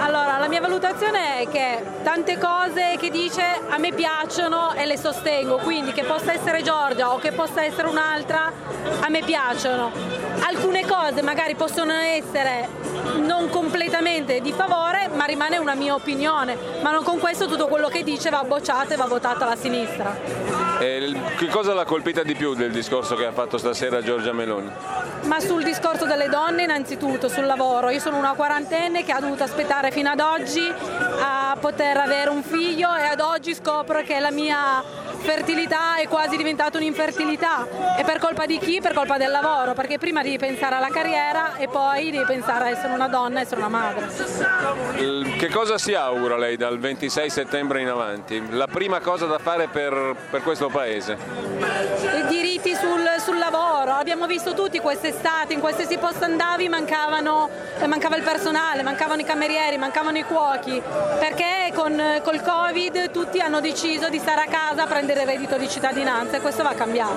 Speaker 15: Allora, la mia valutazione è che tante cose che dice a me piacciono e le sostengo, quindi che possa essere Giorgia o che possa essere un'altra, a me piacciono. alcune cose magari possono essere non completamente di favore, ma rimane una mia opinione, ma non con questo tutto quello che dice va bocciato e va votato alla sinistra.
Speaker 2: E che cosa l'ha colpita di più del discorso che ha fatto stasera Giorgia Meloni?
Speaker 15: Ma sul discorso delle donne innanzitutto, sul lavoro, io sono una quarantenne che ha dovuto aspettare fino ad oggi a poter avere un figlio e ad oggi scopro che la mia fertilità è quasi diventata un'infertilità e per colpa di chi? Per colpa del lavoro, perché prima devi pensare alla carriera e poi devi pensare a essere una donna, essere una madre.
Speaker 2: Che cosa si augura lei dal 26 settembre in avanti? La prima cosa da fare per, per questo paese?
Speaker 15: I diritti sul, sul, lavoro, abbiamo visto tutti quest'estate, in qualsiasi posto andavi mancavano, mancava il personale, mancavano i camerieri, mancavano i cuochi, perché con col Covid tutti hanno deciso di stare a casa a prendere il reddito di cittadinanza e questo va cambiato.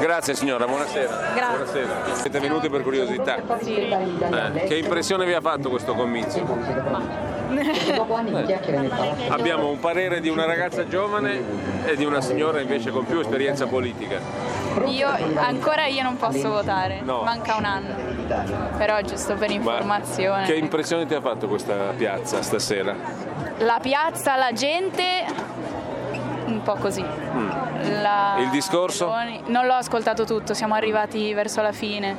Speaker 2: Grazie signora, buonasera.
Speaker 15: Grazie.
Speaker 2: Buonasera. Siete venuti per curiosità.
Speaker 15: Sì.
Speaker 2: Eh, che impressione vi ha fatto questo comizio? Abbiamo un parere di una ragazza giovane e di una signora invece con più esperienza politica.
Speaker 16: Io ancora io non posso votare,
Speaker 2: No.
Speaker 16: manca un anno. Però giusto per informazione.
Speaker 2: Che impressione ti ha fatto questa piazza stasera?
Speaker 16: La piazza, la gente un po' così. La-
Speaker 2: Il discorso?
Speaker 16: Non l'ho ascoltato tutto, siamo arrivati verso la fine.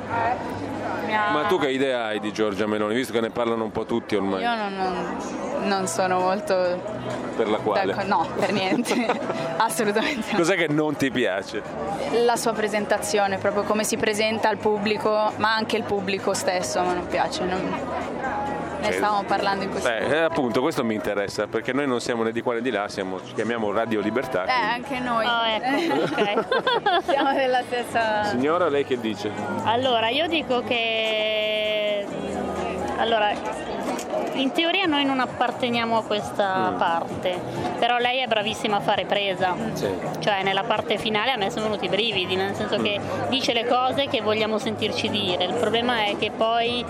Speaker 16: Mi ha-
Speaker 2: Ma tu che idea hai di Giorgia Meloni, visto che ne parlano un po' tutti ormai?
Speaker 16: Io non, non- non sono molto
Speaker 2: Per la quale?
Speaker 16: d'accordo. No, per niente. Assolutamente.
Speaker 2: Cos'è che non ti piace?
Speaker 16: La sua presentazione, proprio come si presenta al pubblico, ma anche il pubblico stesso, a me non piace. non- Ne
Speaker 2: Eh,
Speaker 16: stavamo parlando in questo
Speaker 2: Beh, eh, appunto, questo mi interessa, perché noi non siamo né di qua né di là, siamo, ci chiamiamo Radio Libertà.
Speaker 16: Eh, anche noi.
Speaker 17: ecco,
Speaker 16: Siamo della stessa.
Speaker 2: Signora, lei che dice?
Speaker 17: Allora, io dico che allora, in teoria noi non apparteniamo a questa
Speaker 2: Mm.
Speaker 17: parte, però lei è bravissima a fare presa.
Speaker 2: Sì.
Speaker 17: Cioè nella parte finale a me sono venuti i brividi, nel senso che dice le cose che vogliamo sentirci dire. Il problema è che poi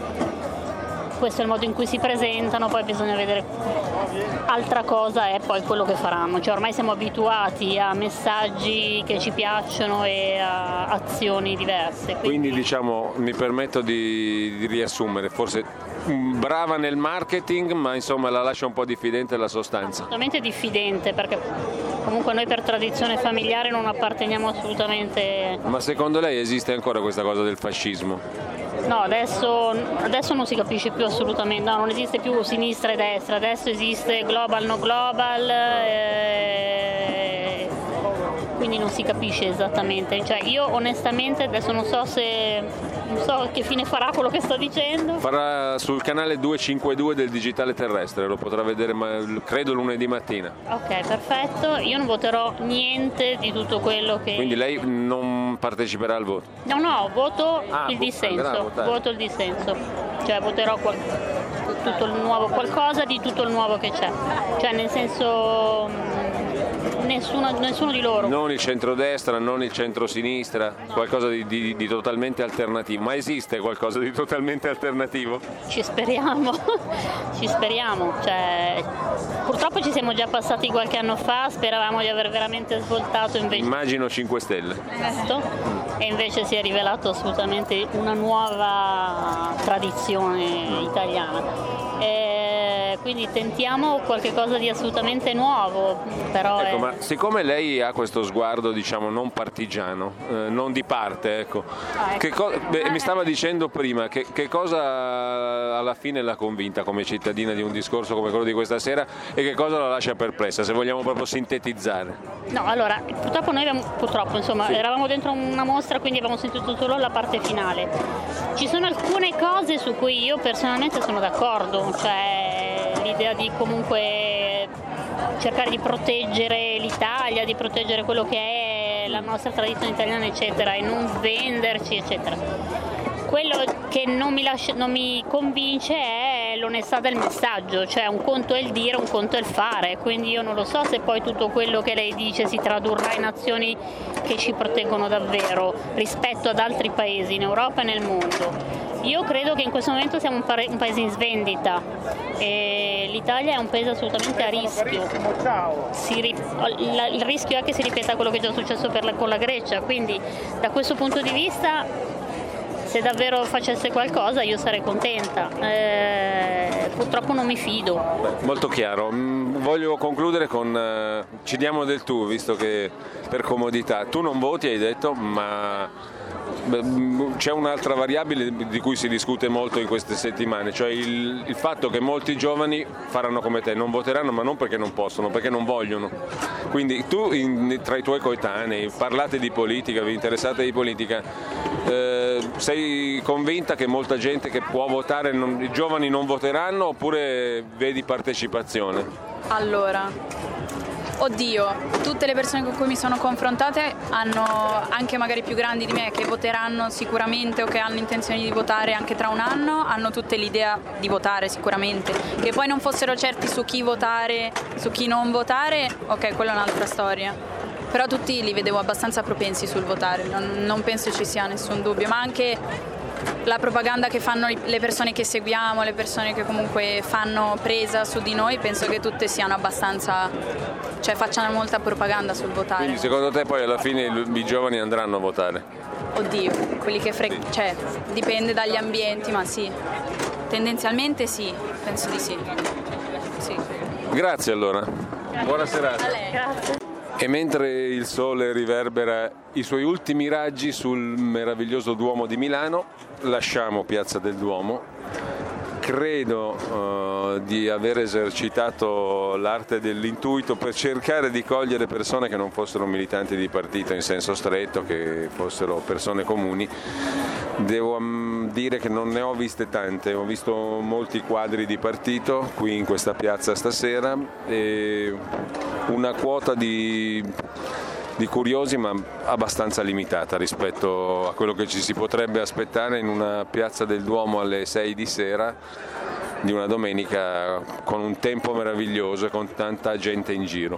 Speaker 17: questo è il modo in cui si presentano, poi bisogna vedere altra cosa è poi quello che faranno. Cioè ormai siamo abituati a messaggi che ci piacciono e a azioni diverse.
Speaker 2: Quindi diciamo, mi permetto di, di riassumere, forse mm, brava nel marketing, ma insomma la lascia un po' diffidente la sostanza.
Speaker 17: assolutamente diffidente perché comunque noi per tradizione familiare non apparteniamo assolutamente
Speaker 2: Ma secondo lei esiste ancora questa cosa del fascismo?
Speaker 17: No adesso, adesso non si capisce più assolutamente. No, non esiste più sinistra e destra. Adesso esiste global no global eh, quindi non si capisce esattamente. Cioè io onestamente adesso non so se non so che fine farà quello che sto dicendo.
Speaker 2: Farà sul canale 252 del digitale terrestre, lo potrà vedere credo lunedì mattina.
Speaker 17: ok perfetto. Io non voterò niente di tutto quello che
Speaker 2: Quindi lei non parteciperà al voto.
Speaker 17: No, no, voto
Speaker 2: Ah,
Speaker 17: il
Speaker 2: vo- andrà a
Speaker 17: dissenso, voto il dissenso, cioè voterò qual- tutto il nuovo, qualcosa di tutto il nuovo che c'è, cioè nel senso nessuno, nessuno di loro.
Speaker 2: Non il centrodestra, non il centrosinistra, qualcosa di, di- di totalmente alternativo. Ma esiste qualcosa di totalmente alternativo?
Speaker 17: Ci speriamo, ci speriamo, cioè, purtroppo ci siamo già passati qualche anno fa, speravamo di aver veramente svoltato invece
Speaker 2: Immagino 5 Stelle.
Speaker 17: questo e invece si è rivelato assolutamente una nuova tradizione italiana. E quindi tentiamo qualcosa di assolutamente nuovo, però
Speaker 2: Ecco,
Speaker 17: è-
Speaker 2: ma siccome lei ha questo sguardo, diciamo, non partigiano, eh, non di parte, ecco, che co- beh, mi stava dicendo prima che, che cosa alla fine l'ha convinta come cittadina di un discorso come quello di questa sera e che cosa la lascia perplessa, se vogliamo proprio sintetizzare.
Speaker 17: No, allora, purtroppo noi abbiamo, purtroppo, insomma,
Speaker 2: Sì.
Speaker 17: eravamo dentro una mostra, quindi abbiamo sentito solo la parte finale. Ci sono alcune cose su cui io personalmente sono d'accordo, cioè l'idea di comunque cercare di proteggere l'Italia, di proteggere quello che è la nostra tradizione italiana, eccetera, e non venderci, eccetera. Quello che non mi, lascia- non mi convince è l'onestà del messaggio, cioè un conto è il dire, un conto è il fare, quindi io non lo so se poi tutto quello che lei dice si tradurrà in azioni che ci proteggono davvero rispetto ad altri paesi in Europa e nel mondo. Io credo che in questo momento siamo un, pare- un paese in svendita e l'Italia è un paese assolutamente a rischio. Ri- la- il rischio è che si ripeta quello che è già successo la- con la Grecia, quindi da questo punto di vista se davvero facesse qualcosa io sarei contenta. Eh, purtroppo non mi fido.
Speaker 2: Beh, molto chiaro. Mm, voglio concludere con... Eh, ci diamo del tu, visto che per comodità. Tu non voti, hai detto, ma c'è un'altra variabile di cui si discute molto in queste settimane, cioè il, il, fatto che molti giovani faranno come te, non voteranno ma non perché non possono, perché non vogliono. Quindi tu in, tra i tuoi coetanei parlate di politica, vi interessate di politica, eh, sei convinta che molta gente che può votare, non, i giovani non voteranno oppure vedi partecipazione?
Speaker 16: Allora, Oddio, tutte le persone con cui mi sono confrontate hanno, anche magari più grandi di me, che voteranno sicuramente o che hanno intenzione di votare anche tra un anno, hanno tutte l'idea di votare sicuramente. Che poi non fossero certi su chi votare, su chi non votare, ok, quella è un'altra storia. Però tutti li vedevo abbastanza propensi sul votare, non, non penso ci sia nessun dubbio, ma anche la propaganda che fanno le persone che seguiamo, le persone che comunque fanno presa su di noi, penso che tutte siano abbastanza, cioè facciano molta propaganda sul votare.
Speaker 2: Quindi secondo te poi alla fine i giovani andranno a votare?
Speaker 16: Oddio, quelli che fre- cioè dipende dagli ambienti, ma sì. Tendenzialmente sì, penso di sì. sì.
Speaker 2: Grazie allora. Buona serata.
Speaker 16: Grazie.
Speaker 2: E mentre il sole riverbera i suoi ultimi raggi sul meraviglioso Duomo di Milano, lasciamo Piazza del Duomo. Credo uh, di aver esercitato l'arte dell'intuito per cercare di cogliere persone che non fossero militanti di partito in senso stretto, che fossero persone comuni. Devo um, dire che non ne ho viste tante, ho visto molti quadri di partito qui in questa piazza stasera e una quota di di curiosi ma abbastanza limitata rispetto a quello che ci si potrebbe aspettare in una piazza del Duomo alle 6 di sera di una domenica con un tempo meraviglioso e con tanta gente in giro.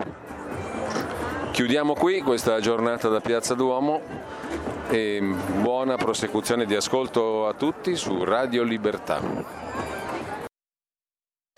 Speaker 2: Chiudiamo qui questa giornata da Piazza Duomo e buona prosecuzione di ascolto a tutti su Radio Libertà.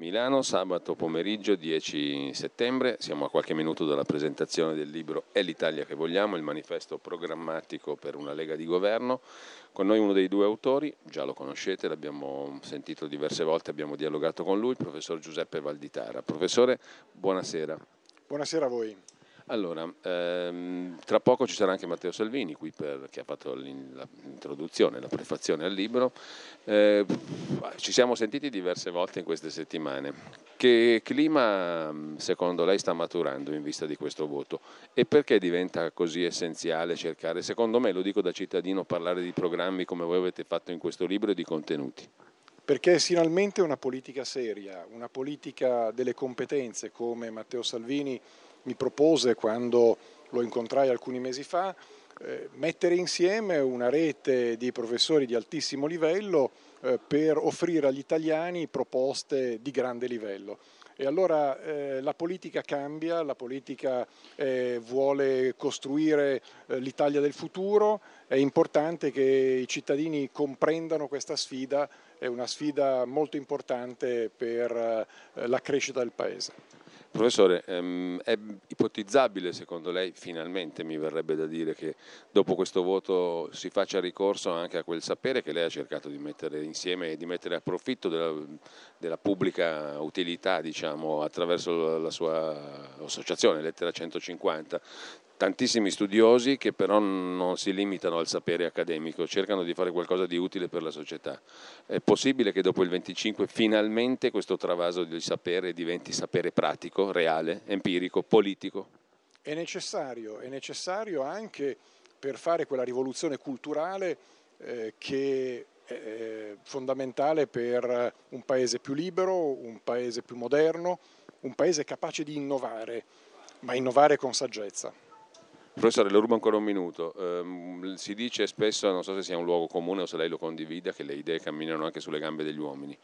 Speaker 2: Milano, sabato pomeriggio 10 settembre, siamo a qualche minuto dalla presentazione del libro È l'Italia che vogliamo, il manifesto programmatico per una Lega di governo. Con noi uno dei due autori, già lo conoscete, l'abbiamo sentito diverse volte, abbiamo dialogato con lui, il professor Giuseppe Valditara. Professore, buonasera.
Speaker 18: Buonasera a voi.
Speaker 2: Allora, ehm, tra poco ci sarà anche Matteo Salvini qui per, che ha fatto l'introduzione, la prefazione al libro. Eh, ci siamo sentiti diverse volte in queste settimane. Che clima secondo lei sta maturando in vista di questo voto e perché diventa così essenziale cercare, secondo me, lo dico da cittadino, parlare di programmi come voi avete fatto in questo libro e di contenuti?
Speaker 18: Perché è finalmente una politica seria, una politica delle competenze come Matteo Salvini mi propose quando lo incontrai alcuni mesi fa, mettere insieme una rete di professori di altissimo livello eh, per offrire agli italiani proposte di grande livello. E allora eh, la politica cambia, la politica eh, vuole costruire eh, l'Italia del futuro, è importante che i cittadini comprendano questa sfida, è una sfida molto importante per eh, la crescita del Paese.
Speaker 2: Professore, ehm, è ipotizzabile secondo lei, finalmente mi verrebbe da dire, che dopo questo voto si faccia ricorso anche a quel sapere che lei ha cercato di mettere insieme e di mettere a profitto della, della pubblica utilità, diciamo, attraverso la sua associazione, Lettera 150, tantissimi studiosi che però non si limitano al sapere accademico, cercano di fare qualcosa di utile per la società. È possibile che dopo il 25 finalmente questo travaso di sapere diventi sapere pratico, reale, empirico, politico?
Speaker 18: È necessario, è necessario anche per fare quella rivoluzione culturale eh, che è fondamentale per un paese più libero, un paese più moderno, un paese capace di innovare, ma innovare con saggezza.
Speaker 2: Professore, le rubo ancora un minuto. Eh, si dice spesso, non so se sia un luogo comune o se lei lo condivida, che le idee camminano anche sulle gambe degli uomini.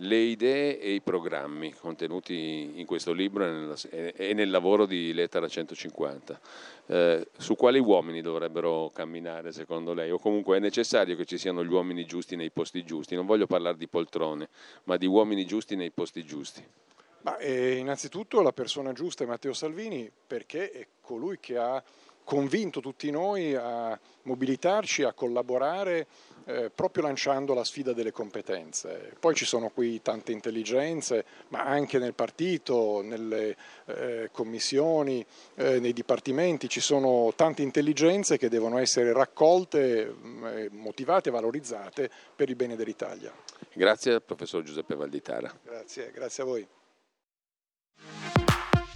Speaker 2: Le idee e i programmi contenuti in questo libro e, nella, e nel lavoro di Lettera 150, eh, su quali uomini dovrebbero camminare secondo lei? O comunque è necessario che ci siano gli uomini giusti nei posti giusti? Non voglio parlare di poltrone, ma di uomini giusti nei posti giusti.
Speaker 18: Ma, eh, innanzitutto la persona giusta è Matteo Salvini perché è colui che ha convinto tutti noi a mobilitarci, a collaborare eh, proprio lanciando la sfida delle competenze. Poi ci sono qui tante intelligenze, ma anche nel partito, nelle eh, commissioni, eh, nei dipartimenti ci sono tante intelligenze che devono essere raccolte, mm, motivate valorizzate per il bene dell'Italia.
Speaker 2: Grazie al professor Giuseppe Valditara.
Speaker 18: Grazie, grazie a voi.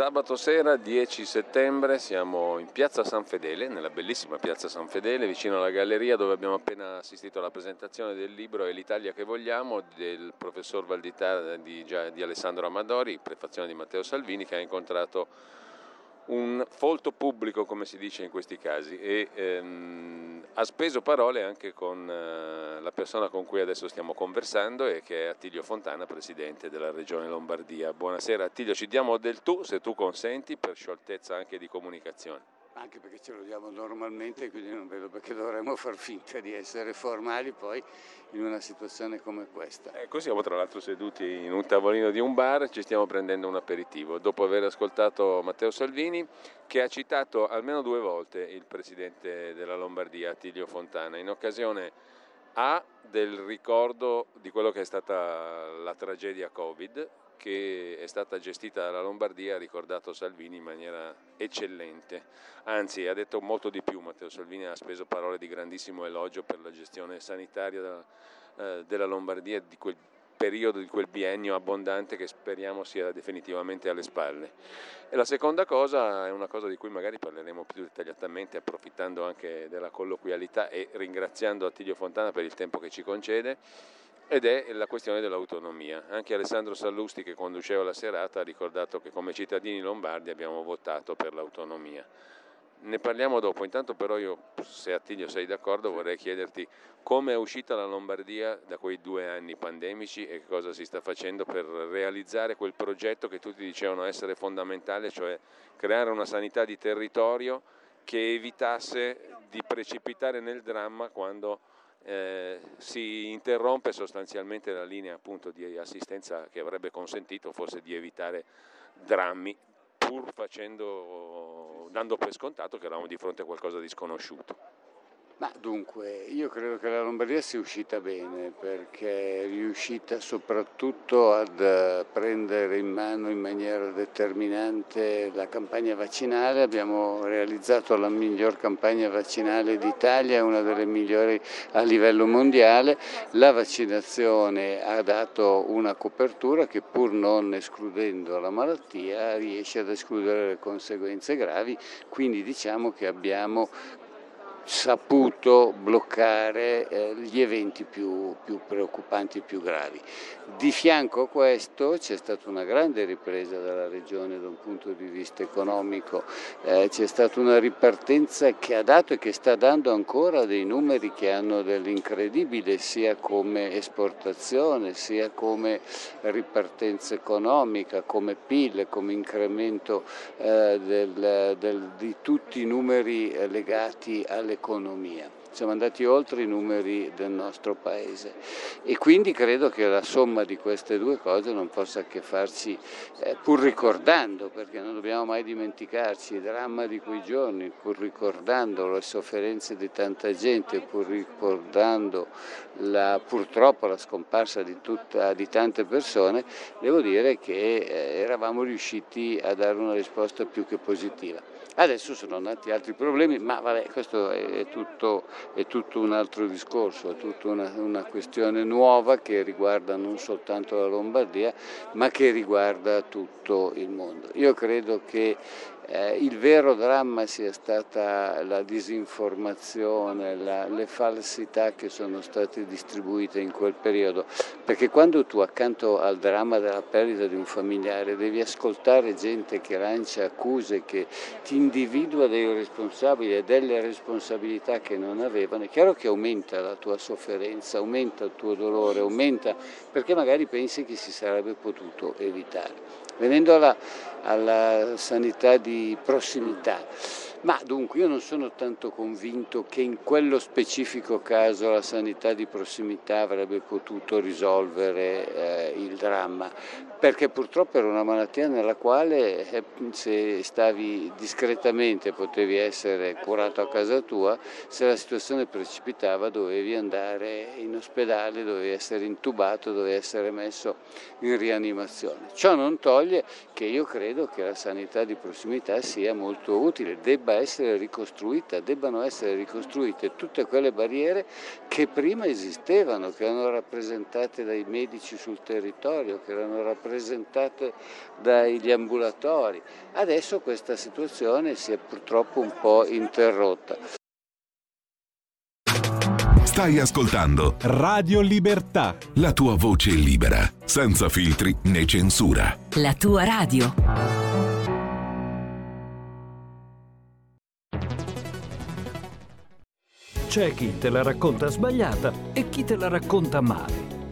Speaker 2: Sabato sera 10 settembre siamo in piazza San Fedele, nella bellissima piazza San Fedele, vicino alla galleria dove abbiamo appena assistito alla presentazione del libro È l'Italia che vogliamo del professor Valdità di, di Alessandro Amadori, prefazione di Matteo Salvini, che ha incontrato un folto pubblico, come si dice in questi casi, e ehm, ha speso parole anche con eh, la persona con cui adesso stiamo conversando e che è Attilio Fontana, presidente della Regione Lombardia. Buonasera Attilio, ci diamo del tu, se tu consenti, per scioltezza anche di comunicazione
Speaker 19: anche perché ce lo diamo normalmente, quindi non vedo perché dovremmo far finta di essere formali poi in una situazione come questa.
Speaker 2: Ecco, siamo tra l'altro seduti in un tavolino di un bar, ci stiamo prendendo un aperitivo, dopo aver ascoltato Matteo Salvini che ha citato almeno due volte il presidente della Lombardia, Attilio Fontana, in occasione A del ricordo di quello che è stata la tragedia Covid che è stata gestita dalla Lombardia ha ricordato Salvini in maniera eccellente, anzi ha detto molto di più, Matteo Salvini ha speso parole di grandissimo elogio per la gestione sanitaria della, eh, della Lombardia di quel periodo, di quel biennio abbondante che speriamo sia definitivamente alle spalle. E la seconda cosa è una cosa di cui magari parleremo più dettagliatamente approfittando anche della colloquialità e ringraziando Attilio Fontana per il tempo che ci concede ed è la questione dell'autonomia. Anche Alessandro Sallusti che conduceva la serata ha ricordato che come cittadini lombardi abbiamo votato per l'autonomia. Ne parliamo dopo, intanto però io, se Attilio sei d'accordo, vorrei chiederti come è uscita la Lombardia da quei due anni pandemici e cosa si sta facendo per realizzare quel progetto che tutti dicevano essere fondamentale, cioè creare una sanità di territorio che evitasse di precipitare nel dramma quando eh, si interrompe sostanzialmente la linea appunto, di assistenza che avrebbe consentito forse di evitare drammi, pur facendo, dando per scontato che eravamo di fronte a qualcosa di sconosciuto.
Speaker 19: Ma dunque, io credo che la Lombardia sia uscita bene perché è riuscita soprattutto ad eh, prendere in mano in maniera determinante la campagna vaccinale, abbiamo realizzato la miglior campagna vaccinale d'Italia, una delle migliori a livello mondiale, la vaccinazione ha dato una copertura che pur non escludendo la malattia riesce ad escludere le conseguenze gravi, quindi diciamo che abbiamo saputo bloccare eh, gli eventi più, più preoccupanti più gravi. Di fianco a questo c'è stata una grande ripresa dalla Regione da un punto di vista economico, eh, c'è stata una ripartenza che ha dato e che sta dando ancora dei numeri che hanno dell'incredibile sia come esportazione sia come ripartenza economica, come PIL, come incremento eh, del, del, di tutti i numeri eh, legati alle l'economia. Siamo andati oltre i numeri del nostro paese e quindi credo che la somma di queste due cose non possa che farci, eh, pur ricordando, perché non dobbiamo mai dimenticarci il dramma di quei giorni, pur ricordando le sofferenze di tanta gente, pur ricordando la, purtroppo la scomparsa di, tutta, di, tante persone, devo dire che eh, eravamo riusciti a dare una risposta più che positiva. Adesso sono nati altri problemi, ma vabbè, questo è tutto, è tutto un altro discorso, è tutta una, una, questione nuova che riguarda non soltanto la Lombardia, ma che riguarda tutto il mondo. Io credo che eh, il vero dramma sia stata la disinformazione, la, le falsità che sono state distribuite in quel periodo, perché quando tu accanto al dramma della perdita di un familiare devi ascoltare gente che lancia accuse, che ti individua dei responsabili e delle responsabilità che non avevano, è chiaro che aumenta la tua sofferenza, aumenta il tuo dolore, aumenta perché magari pensi che si sarebbe potuto evitare. Venendo alla, alla sanità di prossimità, ma dunque io non sono tanto convinto che in quello specifico caso la sanità di prossimità avrebbe potuto risolvere eh, il dramma, perché purtroppo era una malattia nella quale eh, se stavi discretamente potevi essere curato a casa tua, se la situazione precipitava dovevi andare in ospedale, dovevi essere intubato, dovevi essere messo in rianimazione. Ciò non toglie che io credo che la sanità di prossimità sia molto utile, debba essere ricostruita, debbano essere ricostruite tutte quelle barriere che prima esistevano, che erano rappresentate dai medici sul territorio, che erano rappresentate dagli ambulatori. Adesso questa situazione si è purtroppo un po' interrotta.
Speaker 10: Stai ascoltando
Speaker 1: Radio Libertà.
Speaker 10: La tua voce libera, senza filtri né censura.
Speaker 20: La tua radio.
Speaker 21: C'è chi te la racconta sbagliata e chi te la racconta male.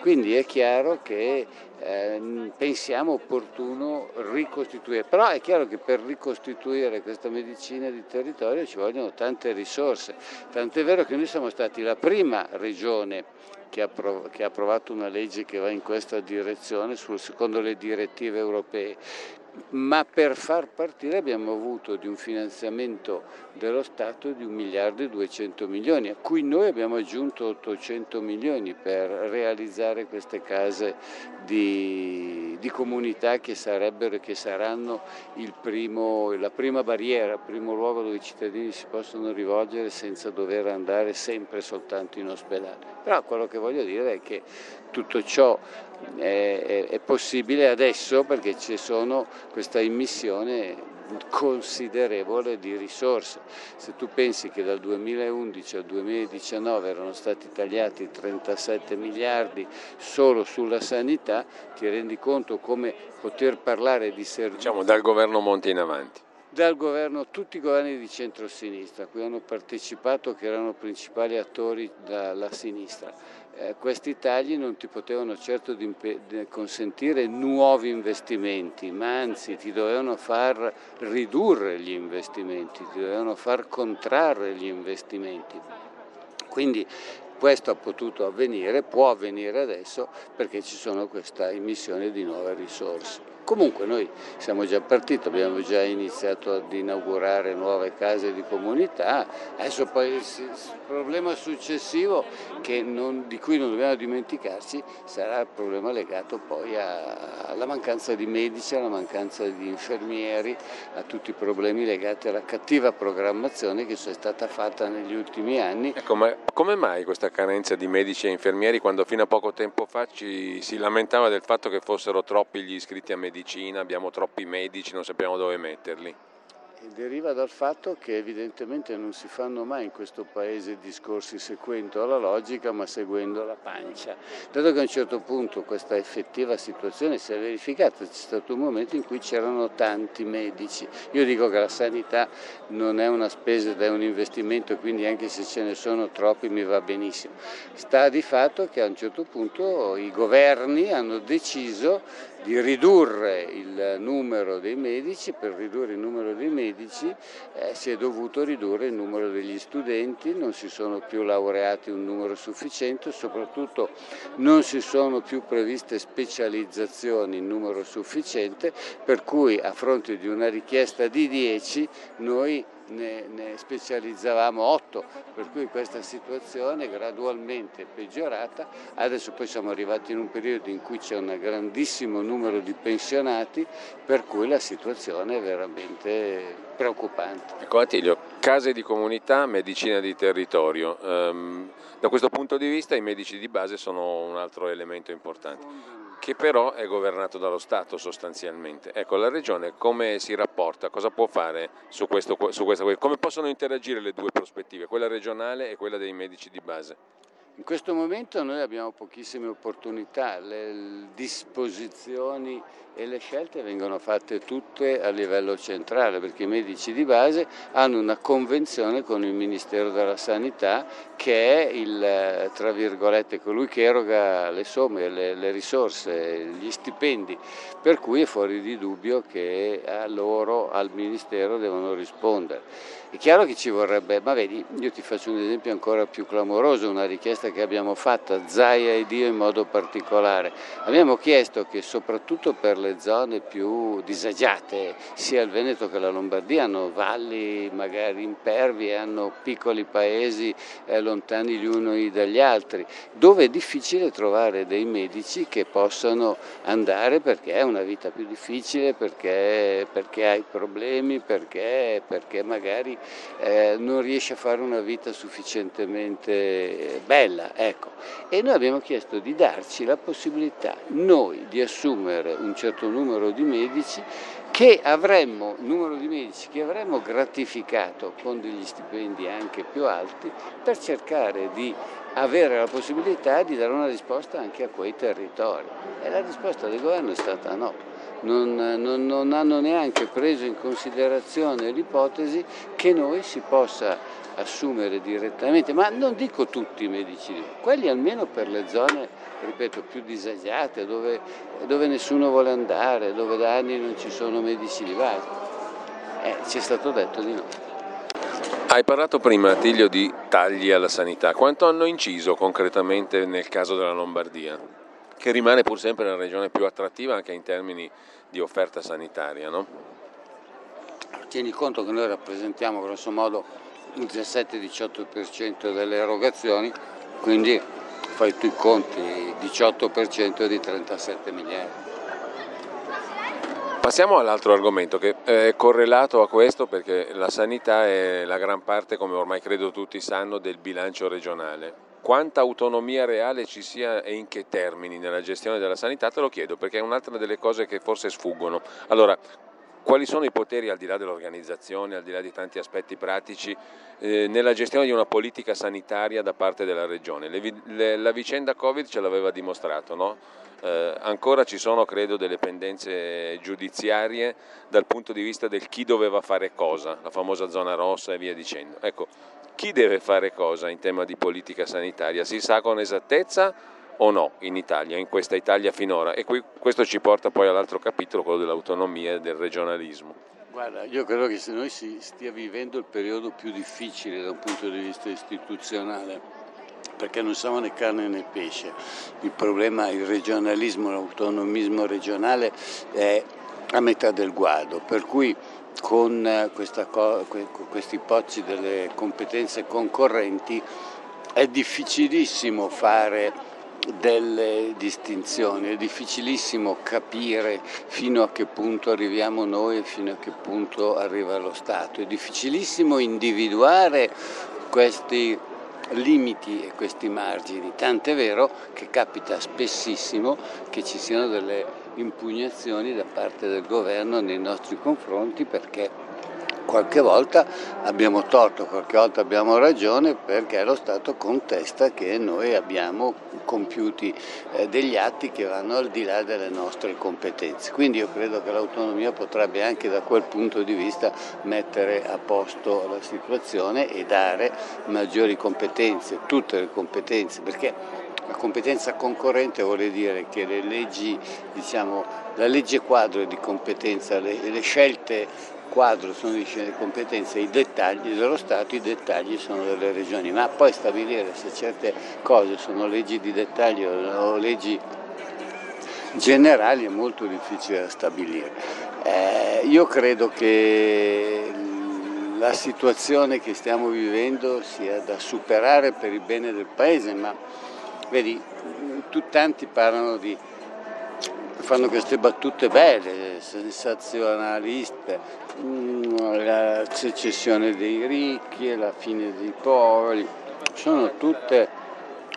Speaker 19: Quindi è chiaro che eh, pensiamo opportuno ricostituire, però è chiaro che per ricostituire questa medicina di territorio ci vogliono tante risorse, tant'è vero che noi siamo stati la prima regione che ha, approvato una legge che va in questa direzione secondo le direttive europee ma per far partire abbiamo avuto di un finanziamento dello Stato di 1 miliardo e 200 milioni, a cui noi abbiamo aggiunto 800 milioni per realizzare queste case di, di comunità che sarebbero e che saranno primo, la prima barriera, il primo luogo dove i cittadini si possono rivolgere senza dover andare sempre soltanto in ospedale. Però quello che voglio dire è che tutto ciò è, è, possibile adesso perché ci sono questa immissione considerevole di risorse. Se tu pensi che dal 2011 al 2019 erano stati tagliati 37 miliardi solo sulla sanità, ti rendi conto come poter parlare di servizi.
Speaker 2: Diciamo dal governo Monti in avanti
Speaker 19: dal governo, tutti i governi di centrosinistra, a cui hanno partecipato, che erano principali attori dalla sinistra. Eh, questi tagli non ti potevano certo consentire nuovi investimenti, ma anzi ti dovevano far ridurre gli investimenti, ti dovevano far contrarre gli investimenti. Quindi questo ha potuto avvenire, può avvenire adesso perché ci sono questa emissione di nuove risorse. Comunque noi siamo già partiti, abbiamo già iniziato ad inaugurare nuove case di comunità, adesso poi il problema successivo non, di cui non dobbiamo dimenticarci sarà il problema legato poi a, alla mancanza di medici, alla mancanza di infermieri, a tutti i problemi legati alla cattiva programmazione che è stata fatta negli ultimi anni.
Speaker 2: Ecco, ma come mai questa carenza di medici e infermieri quando fino a poco tempo fa ci, si lamentava del fatto che fossero troppi gli iscritti a medicina? Medicina, abbiamo troppi medici, non sappiamo dove metterli
Speaker 19: deriva dal fatto che evidentemente non si fanno mai in questo paese discorsi seguendo la logica ma seguendo la pancia. Dato che a un certo punto questa effettiva situazione si è verificata, c'è stato un momento in cui c'erano tanti medici. Io dico che la sanità non è una spesa ed è un investimento, quindi anche se ce ne sono troppi mi va benissimo. Sta di fatto che a un certo punto i governi hanno deciso di ridurre il numero dei medici, per ridurre il numero dei medici eh, si è dovuto ridurre il numero degli studenti, non si sono più laureati un numero sufficiente, soprattutto non si sono più previste specializzazioni in numero sufficiente, per cui a fronte di una richiesta di 10 noi ne, ne specializzavamo 8, per cui questa situazione è gradualmente peggiorata, adesso poi siamo arrivati in un periodo in cui c'è un grandissimo numero di pensionati, per cui la situazione è veramente preoccupante.
Speaker 2: Ecco Attilio, case di comunità, medicina di territorio, um, da questo punto di vista i medici di base sono un altro elemento importante che però è governato dallo Stato sostanzialmente. Ecco, la Regione come si rapporta, cosa può fare su, questo, su questa? Come possono interagire le due prospettive, quella regionale e quella dei medici di base?
Speaker 19: In questo momento noi abbiamo pochissime opportunità, le disposizioni e le scelte vengono fatte tutte a livello centrale perché i medici di base hanno una convenzione con il Ministero della Sanità che è il, tra virgolette, colui che eroga le somme, le, le risorse, gli stipendi, per cui è fuori di dubbio che a loro, al Ministero, devono rispondere. È chiaro che ci vorrebbe, ma vedi, io ti faccio un esempio ancora più clamoroso, una richiesta che abbiamo fatto, Zaia ed io in modo particolare. Abbiamo chiesto che soprattutto per le zone più disagiate, sia il Veneto che la Lombardia hanno valli magari impervi, hanno piccoli paesi eh, lontani gli uni dagli altri, dove è difficile trovare dei medici che possano andare perché è una vita più difficile, perché, perché hai problemi, perché, perché magari eh, non riesce a fare una vita sufficientemente bella. Ecco. E noi abbiamo chiesto di darci la possibilità noi di assumere un certo numero di medici che avremmo, numero di medici che avremmo gratificato con degli stipendi anche più alti per cercare di avere la possibilità di dare una risposta anche a quei territori. E la risposta del governo è stata no non, non, non hanno neanche preso in considerazione l'ipotesi che noi si possa assumere direttamente, ma non dico tutti i medici, quelli almeno per le zone, ripeto, più disagiate, dove, dove nessuno vuole andare, dove da anni non ci sono medici di base. Eh, ci è stato detto di no.
Speaker 2: Hai parlato prima, Tiglio, di tagli alla sanità. Quanto hanno inciso concretamente nel caso della Lombardia? Che rimane pur sempre la regione più attrattiva anche in termini di offerta sanitaria, no?
Speaker 19: Tieni conto che noi rappresentiamo grosso modo il 17-18% delle erogazioni, quindi fai tu i conti, 18% di 37 miliardi.
Speaker 2: Passiamo all'altro argomento che è correlato a questo perché la sanità è la gran parte, come ormai credo tutti sanno, del bilancio regionale quanta autonomia reale ci sia e in che termini nella gestione della sanità, te lo chiedo perché è un'altra delle cose che forse sfuggono. Allora, quali sono i poteri al di là dell'organizzazione, al di là di tanti aspetti pratici, eh, nella gestione di una politica sanitaria da parte della Regione? Le, le, la vicenda Covid ce l'aveva dimostrato, no? eh, ancora ci sono credo delle pendenze giudiziarie dal punto di vista del chi doveva fare cosa, la famosa zona rossa e via dicendo. Ecco, chi deve fare cosa in tema di politica sanitaria? Si sa con esattezza o no in Italia, in questa Italia finora? E qui, questo ci porta poi all'altro capitolo, quello dell'autonomia e del regionalismo.
Speaker 19: Guarda, io credo che se noi si stia vivendo il periodo più difficile da un punto di vista istituzionale, perché non siamo né carne né pesce. Il problema, il regionalismo, l'autonomismo regionale è a metà del guado, per cui con eh, questa, questi ipotesi delle competenze concorrenti è difficilissimo fare delle distinzioni, è difficilissimo capire fino a che punto arriviamo noi e fino a che punto arriva lo Stato, è difficilissimo individuare questi limiti e questi margini, tant'è vero che capita spessissimo che ci siano delle impugnazioni da parte del governo nei nostri confronti perché qualche volta abbiamo torto, qualche volta abbiamo ragione perché lo Stato contesta che noi abbiamo compiuti eh, degli atti che vanno al di là delle nostre competenze. Quindi io credo che l'autonomia potrebbe anche da quel punto di vista mettere a posto la situazione e dare maggiori competenze, tutte le competenze, perché la competenza concorrente vuole dire che le leggi, diciamo, la legge quadro di competenza, le, le scelte quadro sono di competenza, i dettagli dello Stato, i dettagli sono delle regioni, ma poi stabilire se certe cose sono leggi di dettaglio o leggi generali è molto difficile da stabilire. Eh, io credo che la situazione che stiamo vivendo sia da superare per il bene del Paese, ma Vedi, tu, tanti parlano di, fanno queste battute belle, sensazionaliste, mm, la secessione dei ricchi e la fine dei poveri, sono tutte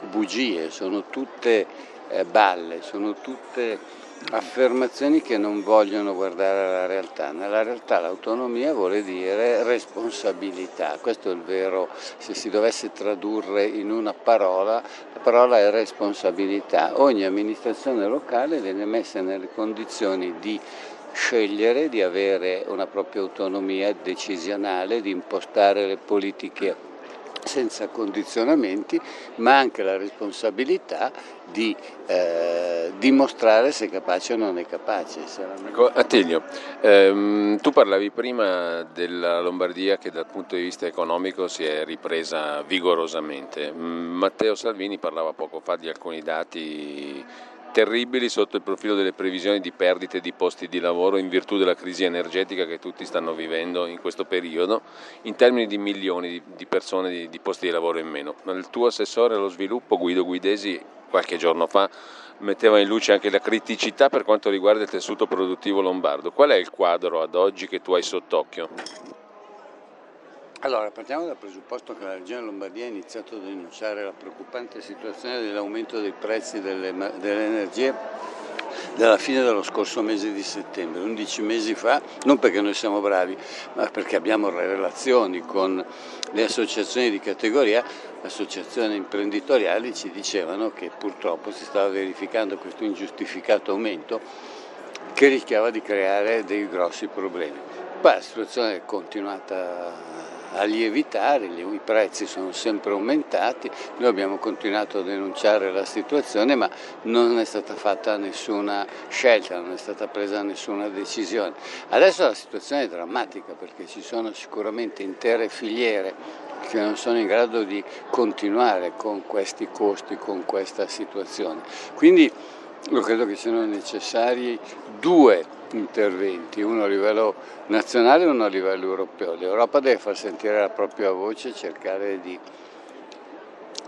Speaker 19: bugie, sono tutte eh, balle, sono tutte affermazioni che non vogliono guardare alla realtà. Nella realtà l'autonomia vuole dire responsabilità, questo è il vero, se si dovesse tradurre in una parola, la parola è responsabilità. Ogni amministrazione locale viene messa nelle condizioni di scegliere, di avere una propria autonomia decisionale, di impostare le politiche senza condizionamenti, ma anche la responsabilità di eh, dimostrare se è capace o non è capace.
Speaker 2: Ecco, Attilio, ehm, tu parlavi prima della Lombardia che dal punto di vista economico si è ripresa vigorosamente. Matteo Salvini parlava poco fa di alcuni dati terribili sotto il profilo delle previsioni di perdite di posti di lavoro in virtù della crisi energetica che tutti stanno vivendo in questo periodo, in termini di milioni di persone di, di posti di lavoro in meno. Il tuo assessore allo sviluppo Guido Guidesi qualche giorno fa metteva in luce anche la criticità per quanto riguarda il tessuto produttivo lombardo. Qual è il quadro ad oggi che tu hai sott'occhio?
Speaker 19: Allora, partiamo dal presupposto che la Regione Lombardia ha iniziato a denunciare la preoccupante situazione dell'aumento dei prezzi delle, energie dalla fine dello scorso mese di settembre, 11 mesi fa, non perché noi siamo bravi, ma perché abbiamo relazioni con le associazioni di categoria, associazioni imprenditoriali ci dicevano che purtroppo si stava verificando questo ingiustificato aumento che rischiava di creare dei grossi problemi. Poi la situazione è continuata a lievitare, i prezzi sono sempre aumentati, noi abbiamo continuato a denunciare la situazione ma non è stata fatta nessuna scelta, non è stata presa nessuna decisione. Adesso la situazione è drammatica perché ci sono sicuramente intere filiere che non sono in grado di continuare con questi costi, con questa situazione. Quindi io credo che siano necessari due interventi, uno a livello nazionale e uno a livello europeo. L'Europa deve far sentire la propria voce e cercare di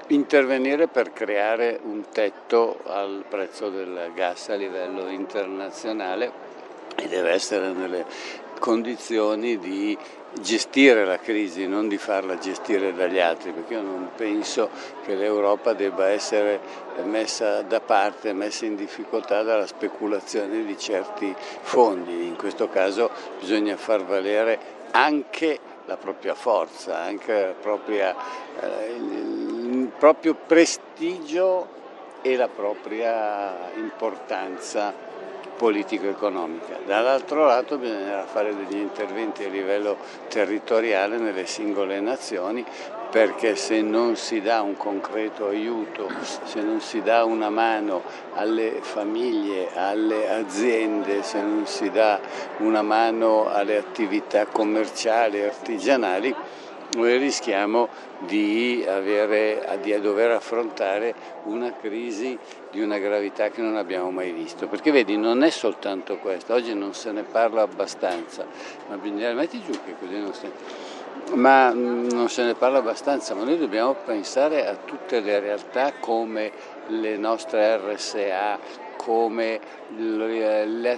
Speaker 19: intervenire per creare un tetto al prezzo del gas a livello internazionale e deve essere nelle condizioni di gestire la crisi, non di farla gestire dagli altri, perché io non penso che l'Europa debba essere messa da parte, messa in difficoltà dalla speculazione di certi fondi. In questo caso bisogna far valere anche la propria forza, anche propria, eh, il proprio prestigio e la propria importanza politico-economica. Dall'altro lato bisognerà fare degli interventi a livello territoriale nelle singole nazioni perché se non si dà un concreto aiuto, se non si dà una mano alle famiglie, alle aziende, se non si dà una mano alle attività commerciali e artigianali, noi rischiamo di, avere, di dover affrontare una crisi di una gravità che non abbiamo mai visto. Perché vedi, non è soltanto questo, oggi non se ne parla abbastanza, ma bisogna metti giù che così non se ma mm, non se ne parla abbastanza, ma noi dobbiamo pensare a tutte le realtà come le nostre RSA, come le, le,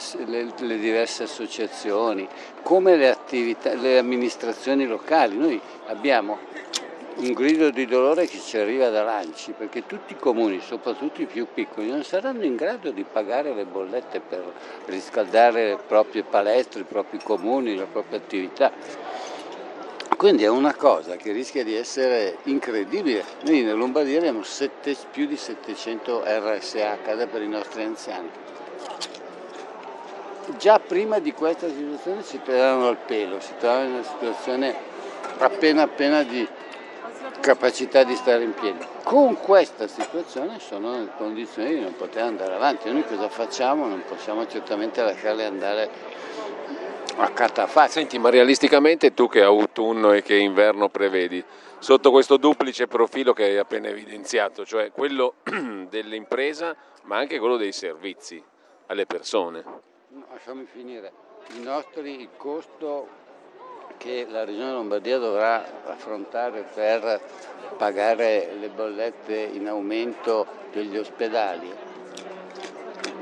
Speaker 19: le, diverse associazioni, come le, attività, le amministrazioni locali. Noi abbiamo un grido di dolore che ci arriva da Lanci, perché tutti i comuni, soprattutto i più piccoli, non saranno in grado di pagare le bollette per riscaldare le proprie palestre, i propri comuni, la propria attività. Quindi è una cosa che rischia di essere incredibile. Noi in Lombardia abbiamo sette, più di 700 RSA per i nostri anziani. Già prima di questa situazione si trovavano al pelo, si trovavano in una situazione appena appena di capacità di stare in piedi. Con questa situazione sono in condizioni di non poter andare avanti. Noi cosa facciamo? Non possiamo certamente lasciarle andare a catafascio.
Speaker 2: Senti, ma realisticamente tu che autunno e che inverno prevedi, sotto questo duplice profilo che hai appena evidenziato, cioè quello dell'impresa ma anche quello dei servizi alle persone?
Speaker 19: Lasciami finire. I nostri, il costo che la Regione Lombardia dovrà affrontare per pagare le bollette in aumento degli ospedali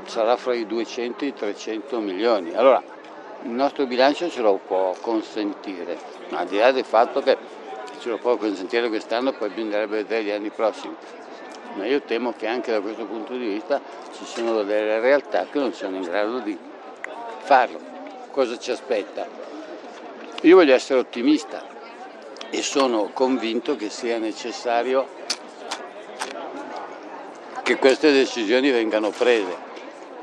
Speaker 19: sarà fra i 200 e i 300 milioni. Allora, il nostro bilancio ce lo può consentire, ma al di là del fatto che ce lo può consentire quest'anno, poi bisognerebbe vedere gli anni prossimi. Ma io temo che anche da questo punto di vista ci sono delle realtà che non sono in grado di farlo. Cosa ci aspetta? Io voglio essere ottimista e sono convinto che sia necessario che queste decisioni vengano prese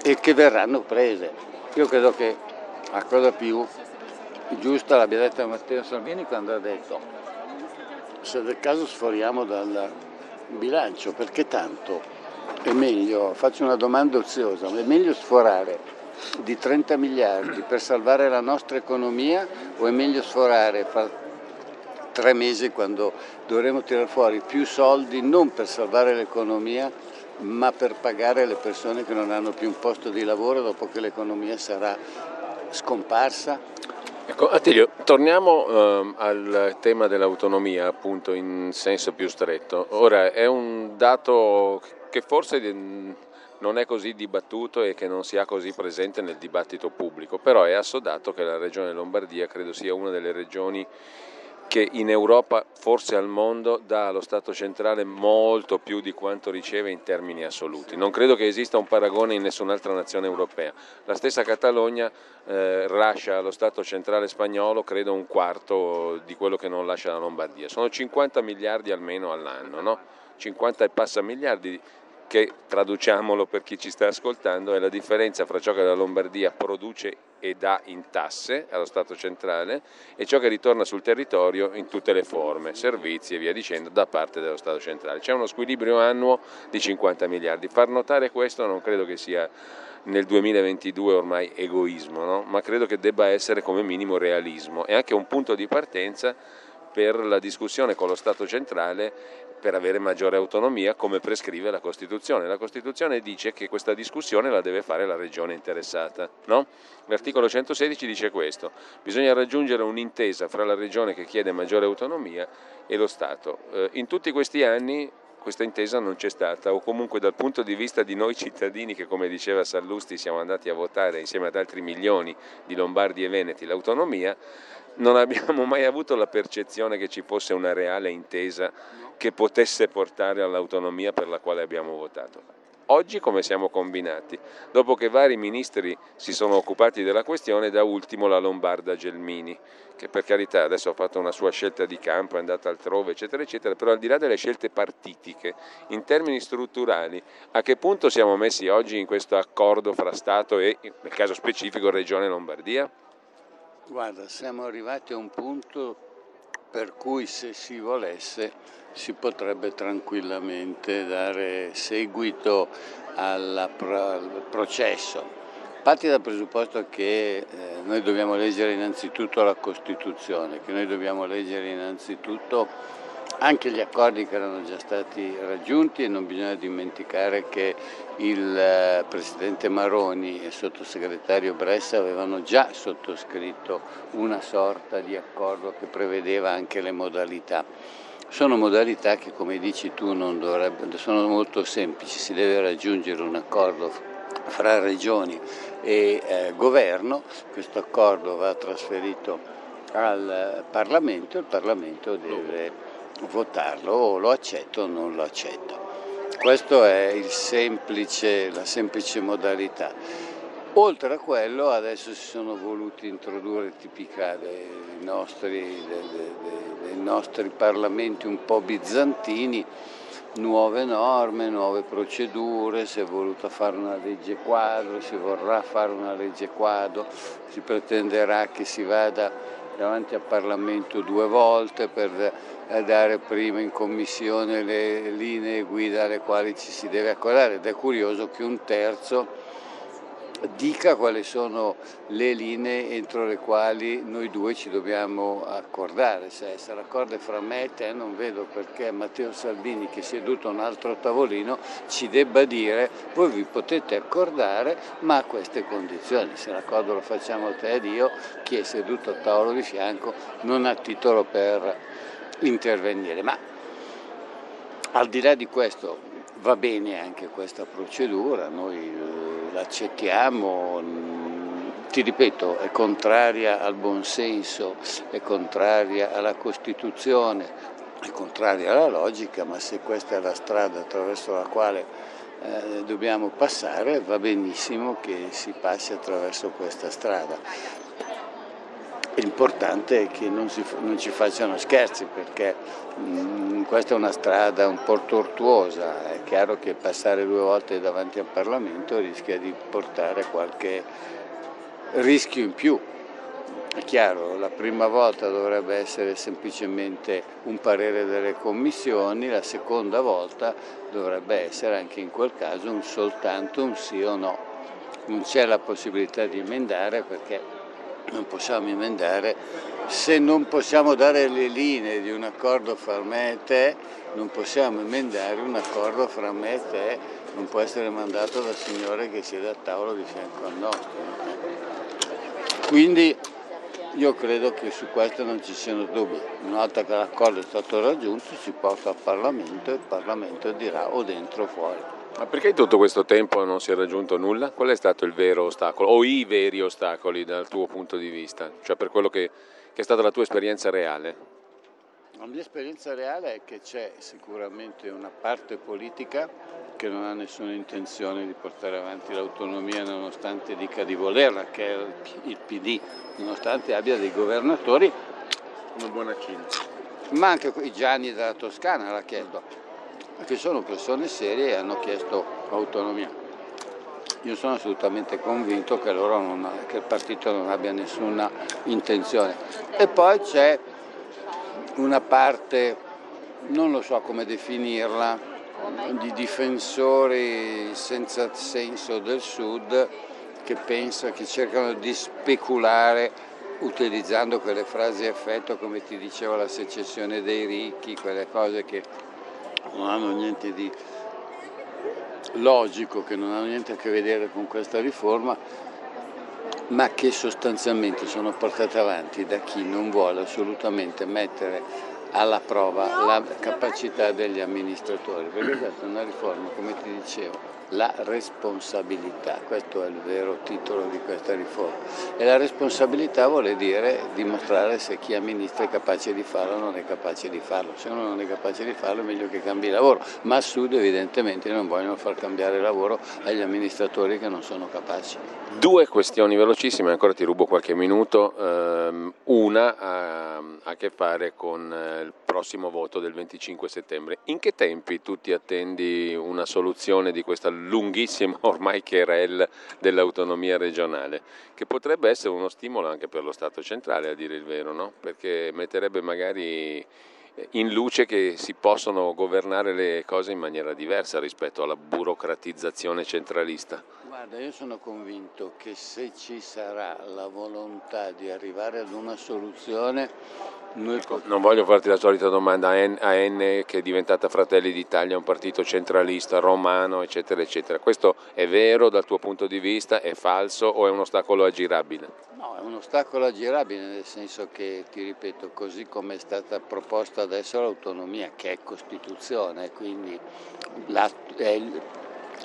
Speaker 19: e che verranno prese. Io credo che la cosa più giusta l'abbia detta Matteo Salvini quando ha detto se del caso sforiamo dal bilancio, perché tanto è meglio, faccio una domanda oziosa, è meglio sforare di 30 miliardi per salvare la nostra economia o è meglio sforare fra tre mesi quando dovremo tirare fuori più soldi non per salvare l'economia ma per pagare le persone che non hanno più un posto di lavoro dopo che l'economia sarà scomparsa?
Speaker 2: Ecco, Attilio, torniamo eh, al tema dell'autonomia, appunto, in senso più stretto. Ora, è un dato che forse non è così dibattuto e che non si ha così presente nel dibattito pubblico, però è assodato che la regione Lombardia credo sia una delle regioni che in Europa, forse al mondo, dà allo Stato centrale molto più di quanto riceve in termini assoluti. Non credo che esista un paragone in nessun'altra nazione europea. La stessa Catalogna eh, lascia allo Stato centrale spagnolo, credo, un quarto di quello che non lascia la Lombardia. Sono 50 miliardi almeno all'anno, no? 50 e passa miliardi che traduciamolo per chi ci sta ascoltando è la differenza fra ciò che la Lombardia produce e dà in tasse allo Stato centrale e ciò che ritorna sul territorio in tutte le forme, servizi e via dicendo da parte dello Stato centrale. C'è uno squilibrio annuo di 50 miliardi. Far notare questo non credo che sia nel 2022 ormai egoismo, no? ma credo che debba essere come minimo realismo e anche un punto di partenza per la discussione con lo Stato centrale per avere maggiore autonomia come prescrive la Costituzione. La Costituzione dice che questa discussione la deve fare la regione interessata. No? L'articolo 116 dice questo, bisogna raggiungere un'intesa fra la regione che chiede maggiore autonomia e lo Stato. Eh, in tutti questi anni questa intesa non c'è stata o comunque dal punto di vista di noi cittadini che come diceva Sallusti siamo andati a votare insieme ad altri milioni di Lombardi e Veneti l'autonomia, non abbiamo mai avuto la percezione che ci fosse una reale intesa che potesse portare all'autonomia per la quale abbiamo votato. Oggi come siamo combinati? Dopo che vari ministri si sono occupati della questione, da ultimo la Lombarda Gelmini, che per carità adesso ha fatto una sua scelta di campo, è andata altrove, eccetera, eccetera, però al di là delle scelte partitiche, in termini strutturali, a che punto siamo messi oggi in questo accordo fra Stato e, nel caso specifico, Regione Lombardia?
Speaker 19: Guarda, siamo arrivati a un punto per cui se si volesse si potrebbe tranquillamente dare seguito al processo. Parti dal presupposto che eh, noi dobbiamo leggere innanzitutto la Costituzione, che noi dobbiamo leggere innanzitutto anche gli accordi che erano già stati raggiunti e non bisogna dimenticare che il eh, Presidente Maroni e il sottosegretario Bressa avevano già sottoscritto una sorta di accordo che prevedeva anche le modalità. Sono modalità che come dici tu sono molto semplici, si deve raggiungere un accordo fra regioni e eh, governo, questo accordo va trasferito al Parlamento, il Parlamento deve votarlo o lo accetto o non lo accetto. Questa è semplice, la semplice modalità. Oltre a quello adesso si sono voluti introdurre tipica dei nostri, dei, dei nostri parlamenti un po' bizantini, nuove norme, nuove procedure, si è voluta fare una legge quadro, si vorrà fare una legge quadro, si pretenderà che si vada davanti al Parlamento due volte per dare prima in commissione le linee guida alle quali ci si deve accordare ed è curioso che un terzo dica quali sono le linee entro le quali noi due ci dobbiamo accordare. Se essere d'accordo fra me e te non vedo perché Matteo Salvini che è seduto a un altro tavolino ci debba dire voi vi potete accordare ma a queste condizioni. Se l'accordo lo facciamo te ed io, chi è seduto al tavolo di fianco non ha titolo per intervenire. Ma al di là di questo va bene anche questa procedura, noi eh, l'accettiamo, ti ripeto, è contraria al buonsenso, è contraria alla Costituzione, è contraria alla logica, ma se questa è la strada attraverso la quale eh, dobbiamo passare, va benissimo che si passi attraverso questa strada. L'importante è che non, si, non, ci facciano scherzi perché mh, mm, questa è una strada un po' tortuosa, è chiaro che passare due volte davanti al Parlamento rischia di portare qualche rischio in più. È chiaro, la prima volta dovrebbe essere semplicemente un parere delle commissioni, la seconda volta dovrebbe essere anche in quel caso un soltanto un sì o no. Non c'è la possibilità di emendare perché non possiamo emendare, se non possiamo dare le linee di un accordo fra me e te, non possiamo emendare un accordo fra me e te, non può essere mandato dal Signore che siede a tavolo di fianco al nostro. Quindi io credo che su questo non ci siano dubbi. Una volta che l'accordo è stato raggiunto si porta al Parlamento e il Parlamento dirà o dentro o fuori.
Speaker 2: Ma perché in tutto questo tempo non si è raggiunto nulla? Qual è stato il vero ostacolo o i veri ostacoli dal tuo punto di vista? Cioè per quello che, che è stata la tua esperienza reale?
Speaker 19: La mia esperienza reale è che c'è sicuramente una parte politica che non ha nessuna intenzione di portare avanti l'autonomia nonostante dica di volerla, che è il PD, nonostante abbia dei governatori.
Speaker 2: Una buona Cina.
Speaker 19: Ma anche i Gianni della Toscana l'ha chiesto che sono persone serie e hanno chiesto autonomia. Io sono assolutamente convinto che, non, che il partito non abbia nessuna intenzione. E poi c'è una parte, non lo so come definirla, di difensori senza senso del Sud che pensa, che cercano di speculare utilizzando quelle frasi a effetto come ti dicevo la secessione dei ricchi, quelle cose che non hanno niente di logico, che non hanno niente a che vedere con questa riforma, ma che sostanzialmente sono portate avanti da chi non vuole assolutamente mettere alla prova la capacità degli amministratori, perché questa è una riforma, come ti dicevo, la responsabilità, questo è il vero titolo di questa riforma. E la responsabilità vuole dire dimostrare se chi amministra è capace di farlo o non è capace di farlo. Se uno non è capace di farlo è meglio che cambi lavoro, ma a Sud evidentemente non vogliono far cambiare lavoro agli amministratori che non sono capaci.
Speaker 2: Due questioni velocissime, ancora ti rubo qualche minuto. Um, una ha a che fare con eh, il prossimo voto del 25 settembre. In che tempi tu ti attendi una soluzione di questa lunghissima ormai querel dell'autonomia regionale, che potrebbe essere uno stimolo anche per lo Stato centrale, a dire il vero, no? perché metterebbe magari in luce che si possono governare le cose in maniera diversa rispetto alla burocratizzazione centralista.
Speaker 19: Guarda, io sono convinto che se ci sarà la volontà di arrivare ad una soluzione, noi
Speaker 2: Non voglio farti la solita domanda a N, che è diventata Fratelli d'Italia, un partito centralista, romano, eccetera, eccetera. Questo è vero dal tuo punto di vista, è falso o è un ostacolo aggirabile?
Speaker 19: No, è un ostacolo aggirabile nel senso che, ti ripeto, così come è stata proposta adesso l'autonomia, che è Costituzione, quindi è il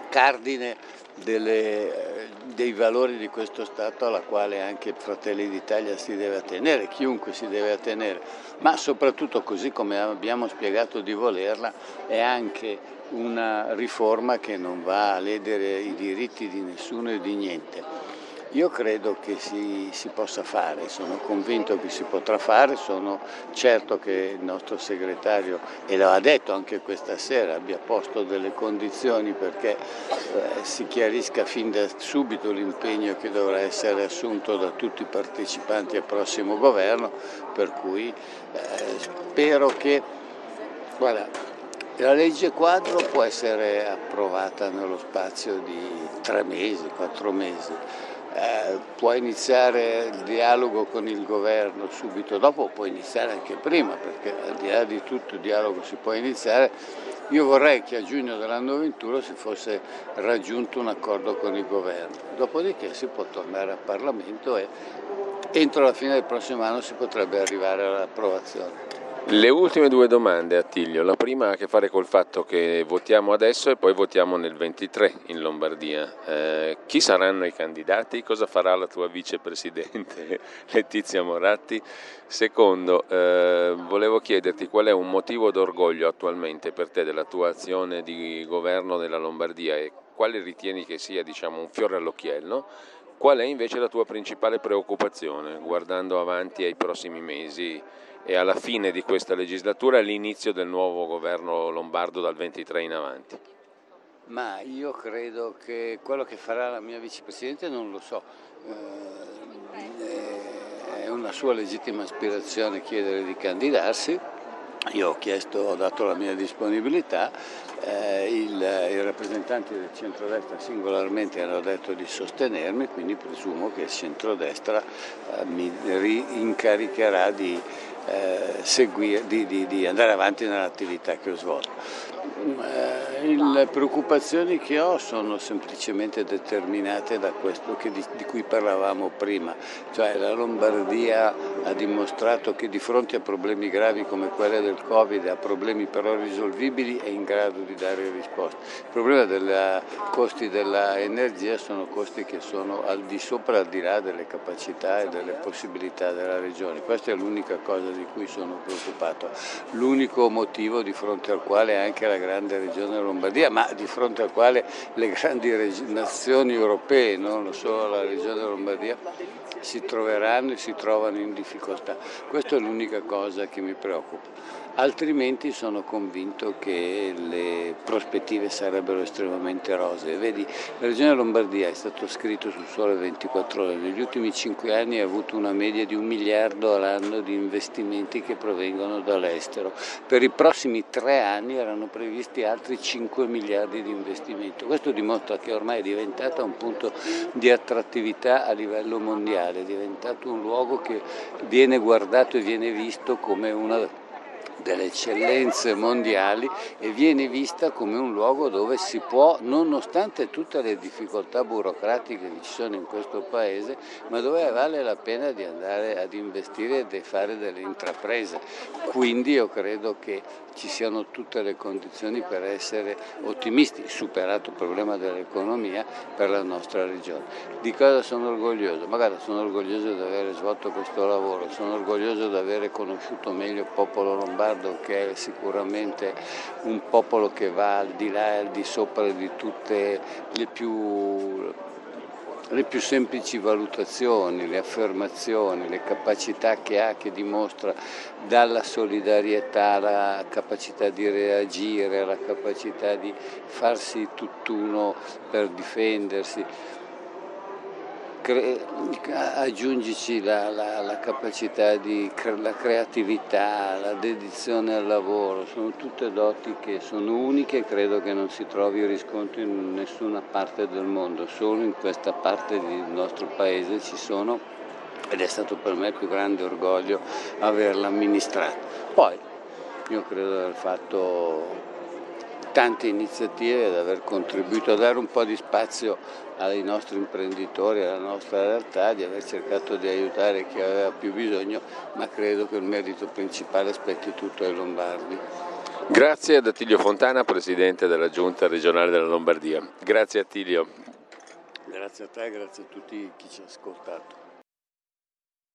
Speaker 19: cardine delle, dei valori di questo Stato alla quale anche Fratelli d'Italia si deve attenere, chiunque si deve attenere, ma soprattutto così come abbiamo spiegato di volerla è anche una riforma che non va a ledere i diritti di nessuno e di niente io credo che si, si, possa fare, sono convinto che si potrà fare, sono certo che il nostro segretario, e lo ha detto anche questa sera, abbia posto delle condizioni perché eh, si chiarisca fin da subito l'impegno che dovrà essere assunto da tutti i partecipanti al prossimo governo, per cui eh, spero che... Guarda, la legge quadro può essere approvata nello spazio di tre mesi, quattro mesi eh, può iniziare il dialogo con il governo subito dopo, può iniziare anche prima, perché al di là di tutto il dialogo si può iniziare. Io vorrei che a giugno dell'anno 21 si fosse raggiunto un accordo con il governo, dopodiché si può tornare al Parlamento e entro la fine del prossimo anno si potrebbe arrivare all'approvazione.
Speaker 2: Le ultime due domande Attilio, la prima ha a che fare col fatto che votiamo adesso e poi votiamo nel 23 in Lombardia. Eh, chi saranno i candidati? Cosa farà la tua vicepresidente Letizia Moratti? Secondo, eh, volevo chiederti qual è un motivo d'orgoglio attualmente per te della tua azione di governo della Lombardia e quale ritieni che sia diciamo, un fiore all'occhiello? Qual è invece la tua principale preoccupazione guardando avanti ai prossimi mesi? E alla fine di questa legislatura e all'inizio del nuovo governo lombardo dal 23 in avanti?
Speaker 19: Ma io credo che quello che farà la mia vicepresidente non lo so. Eh, è una sua legittima aspirazione chiedere di candidarsi. Io ho chiesto, ho dato la mia disponibilità, eh, il, i rappresentanti del centrodestra singolarmente hanno detto di sostenermi, quindi presumo che il centrodestra eh, mi rincaricherà di seguire, di, di, di, andare avanti nell'attività che ho svolto. Eh, le preoccupazioni che ho sono semplicemente determinate da questo di, di, cui parlavamo prima, cioè la Lombardia ha dimostrato che di fronte a problemi gravi come quelli del Covid, a problemi però risolvibili, è in grado di dare risposte. Il problema dei costi dell'energia sono costi che sono al di sopra al di là delle capacità e delle possibilità della regione. Questa è l'unica cosa di cui sono preoccupato, l'unico motivo di fronte al quale anche la grande regione Lombardia, ma di fronte al quale le grandi nazioni europee, non solo la regione Lombardia, si troveranno e si trovano in difficoltà. Questa è l'unica cosa che mi preoccupa altrimenti sono convinto che le prospettive sarebbero estremamente rosee. Vedi, la Regione Lombardia è stato scritto sul sole 24 ore, negli ultimi 5 anni ha avuto una media di un miliardo all'anno di investimenti che provengono dall'estero. Per i prossimi tre anni erano previsti altri 5 miliardi di investimenti. Questo dimostra che ormai è diventata un punto di attrattività a livello mondiale, è diventato un luogo che viene guardato e viene visto come una delle eccellenze mondiali e viene vista come un luogo dove si può, nonostante tutte le difficoltà burocratiche che ci sono in questo paese, ma dove vale la pena di andare ad investire e di fare delle intraprese. Quindi io credo che ci siano tutte le condizioni per essere ottimisti, superato il problema dell'economia per la nostra regione. Di cosa sono orgoglioso? Magari sono orgoglioso di aver svolto questo lavoro, sono orgoglioso di aver conosciuto meglio il popolo lombardo che è sicuramente un popolo che va al di là e al di sopra di tutte le più le più semplici valutazioni, le affermazioni, le capacità che ha, che dimostra dalla solidarietà alla capacità di reagire, alla capacità di farsi tutt'uno per difendersi cre- aggiungici la, la, la capacità di la creatività, la dedizione al lavoro, sono tutte doti che sono uniche e credo che non si trovi riscontro in nessuna parte del mondo, solo in questa parte del nostro paese ci sono ed è stato per me il più grande orgoglio averla amministrata. Poi io credo di aver fatto tante iniziative ed aver contribuito a dare un po' di spazio ai nostri imprenditori, alla nostra realtà, di aver cercato di aiutare chi aveva più bisogno, ma credo che il merito principale spetti tutto ai Lombardi.
Speaker 2: Grazie ad Attilio Fontana, Presidente della Giunta regionale della Lombardia. Grazie Attilio.
Speaker 19: Grazie a te, grazie a tutti chi ci ha ascoltato.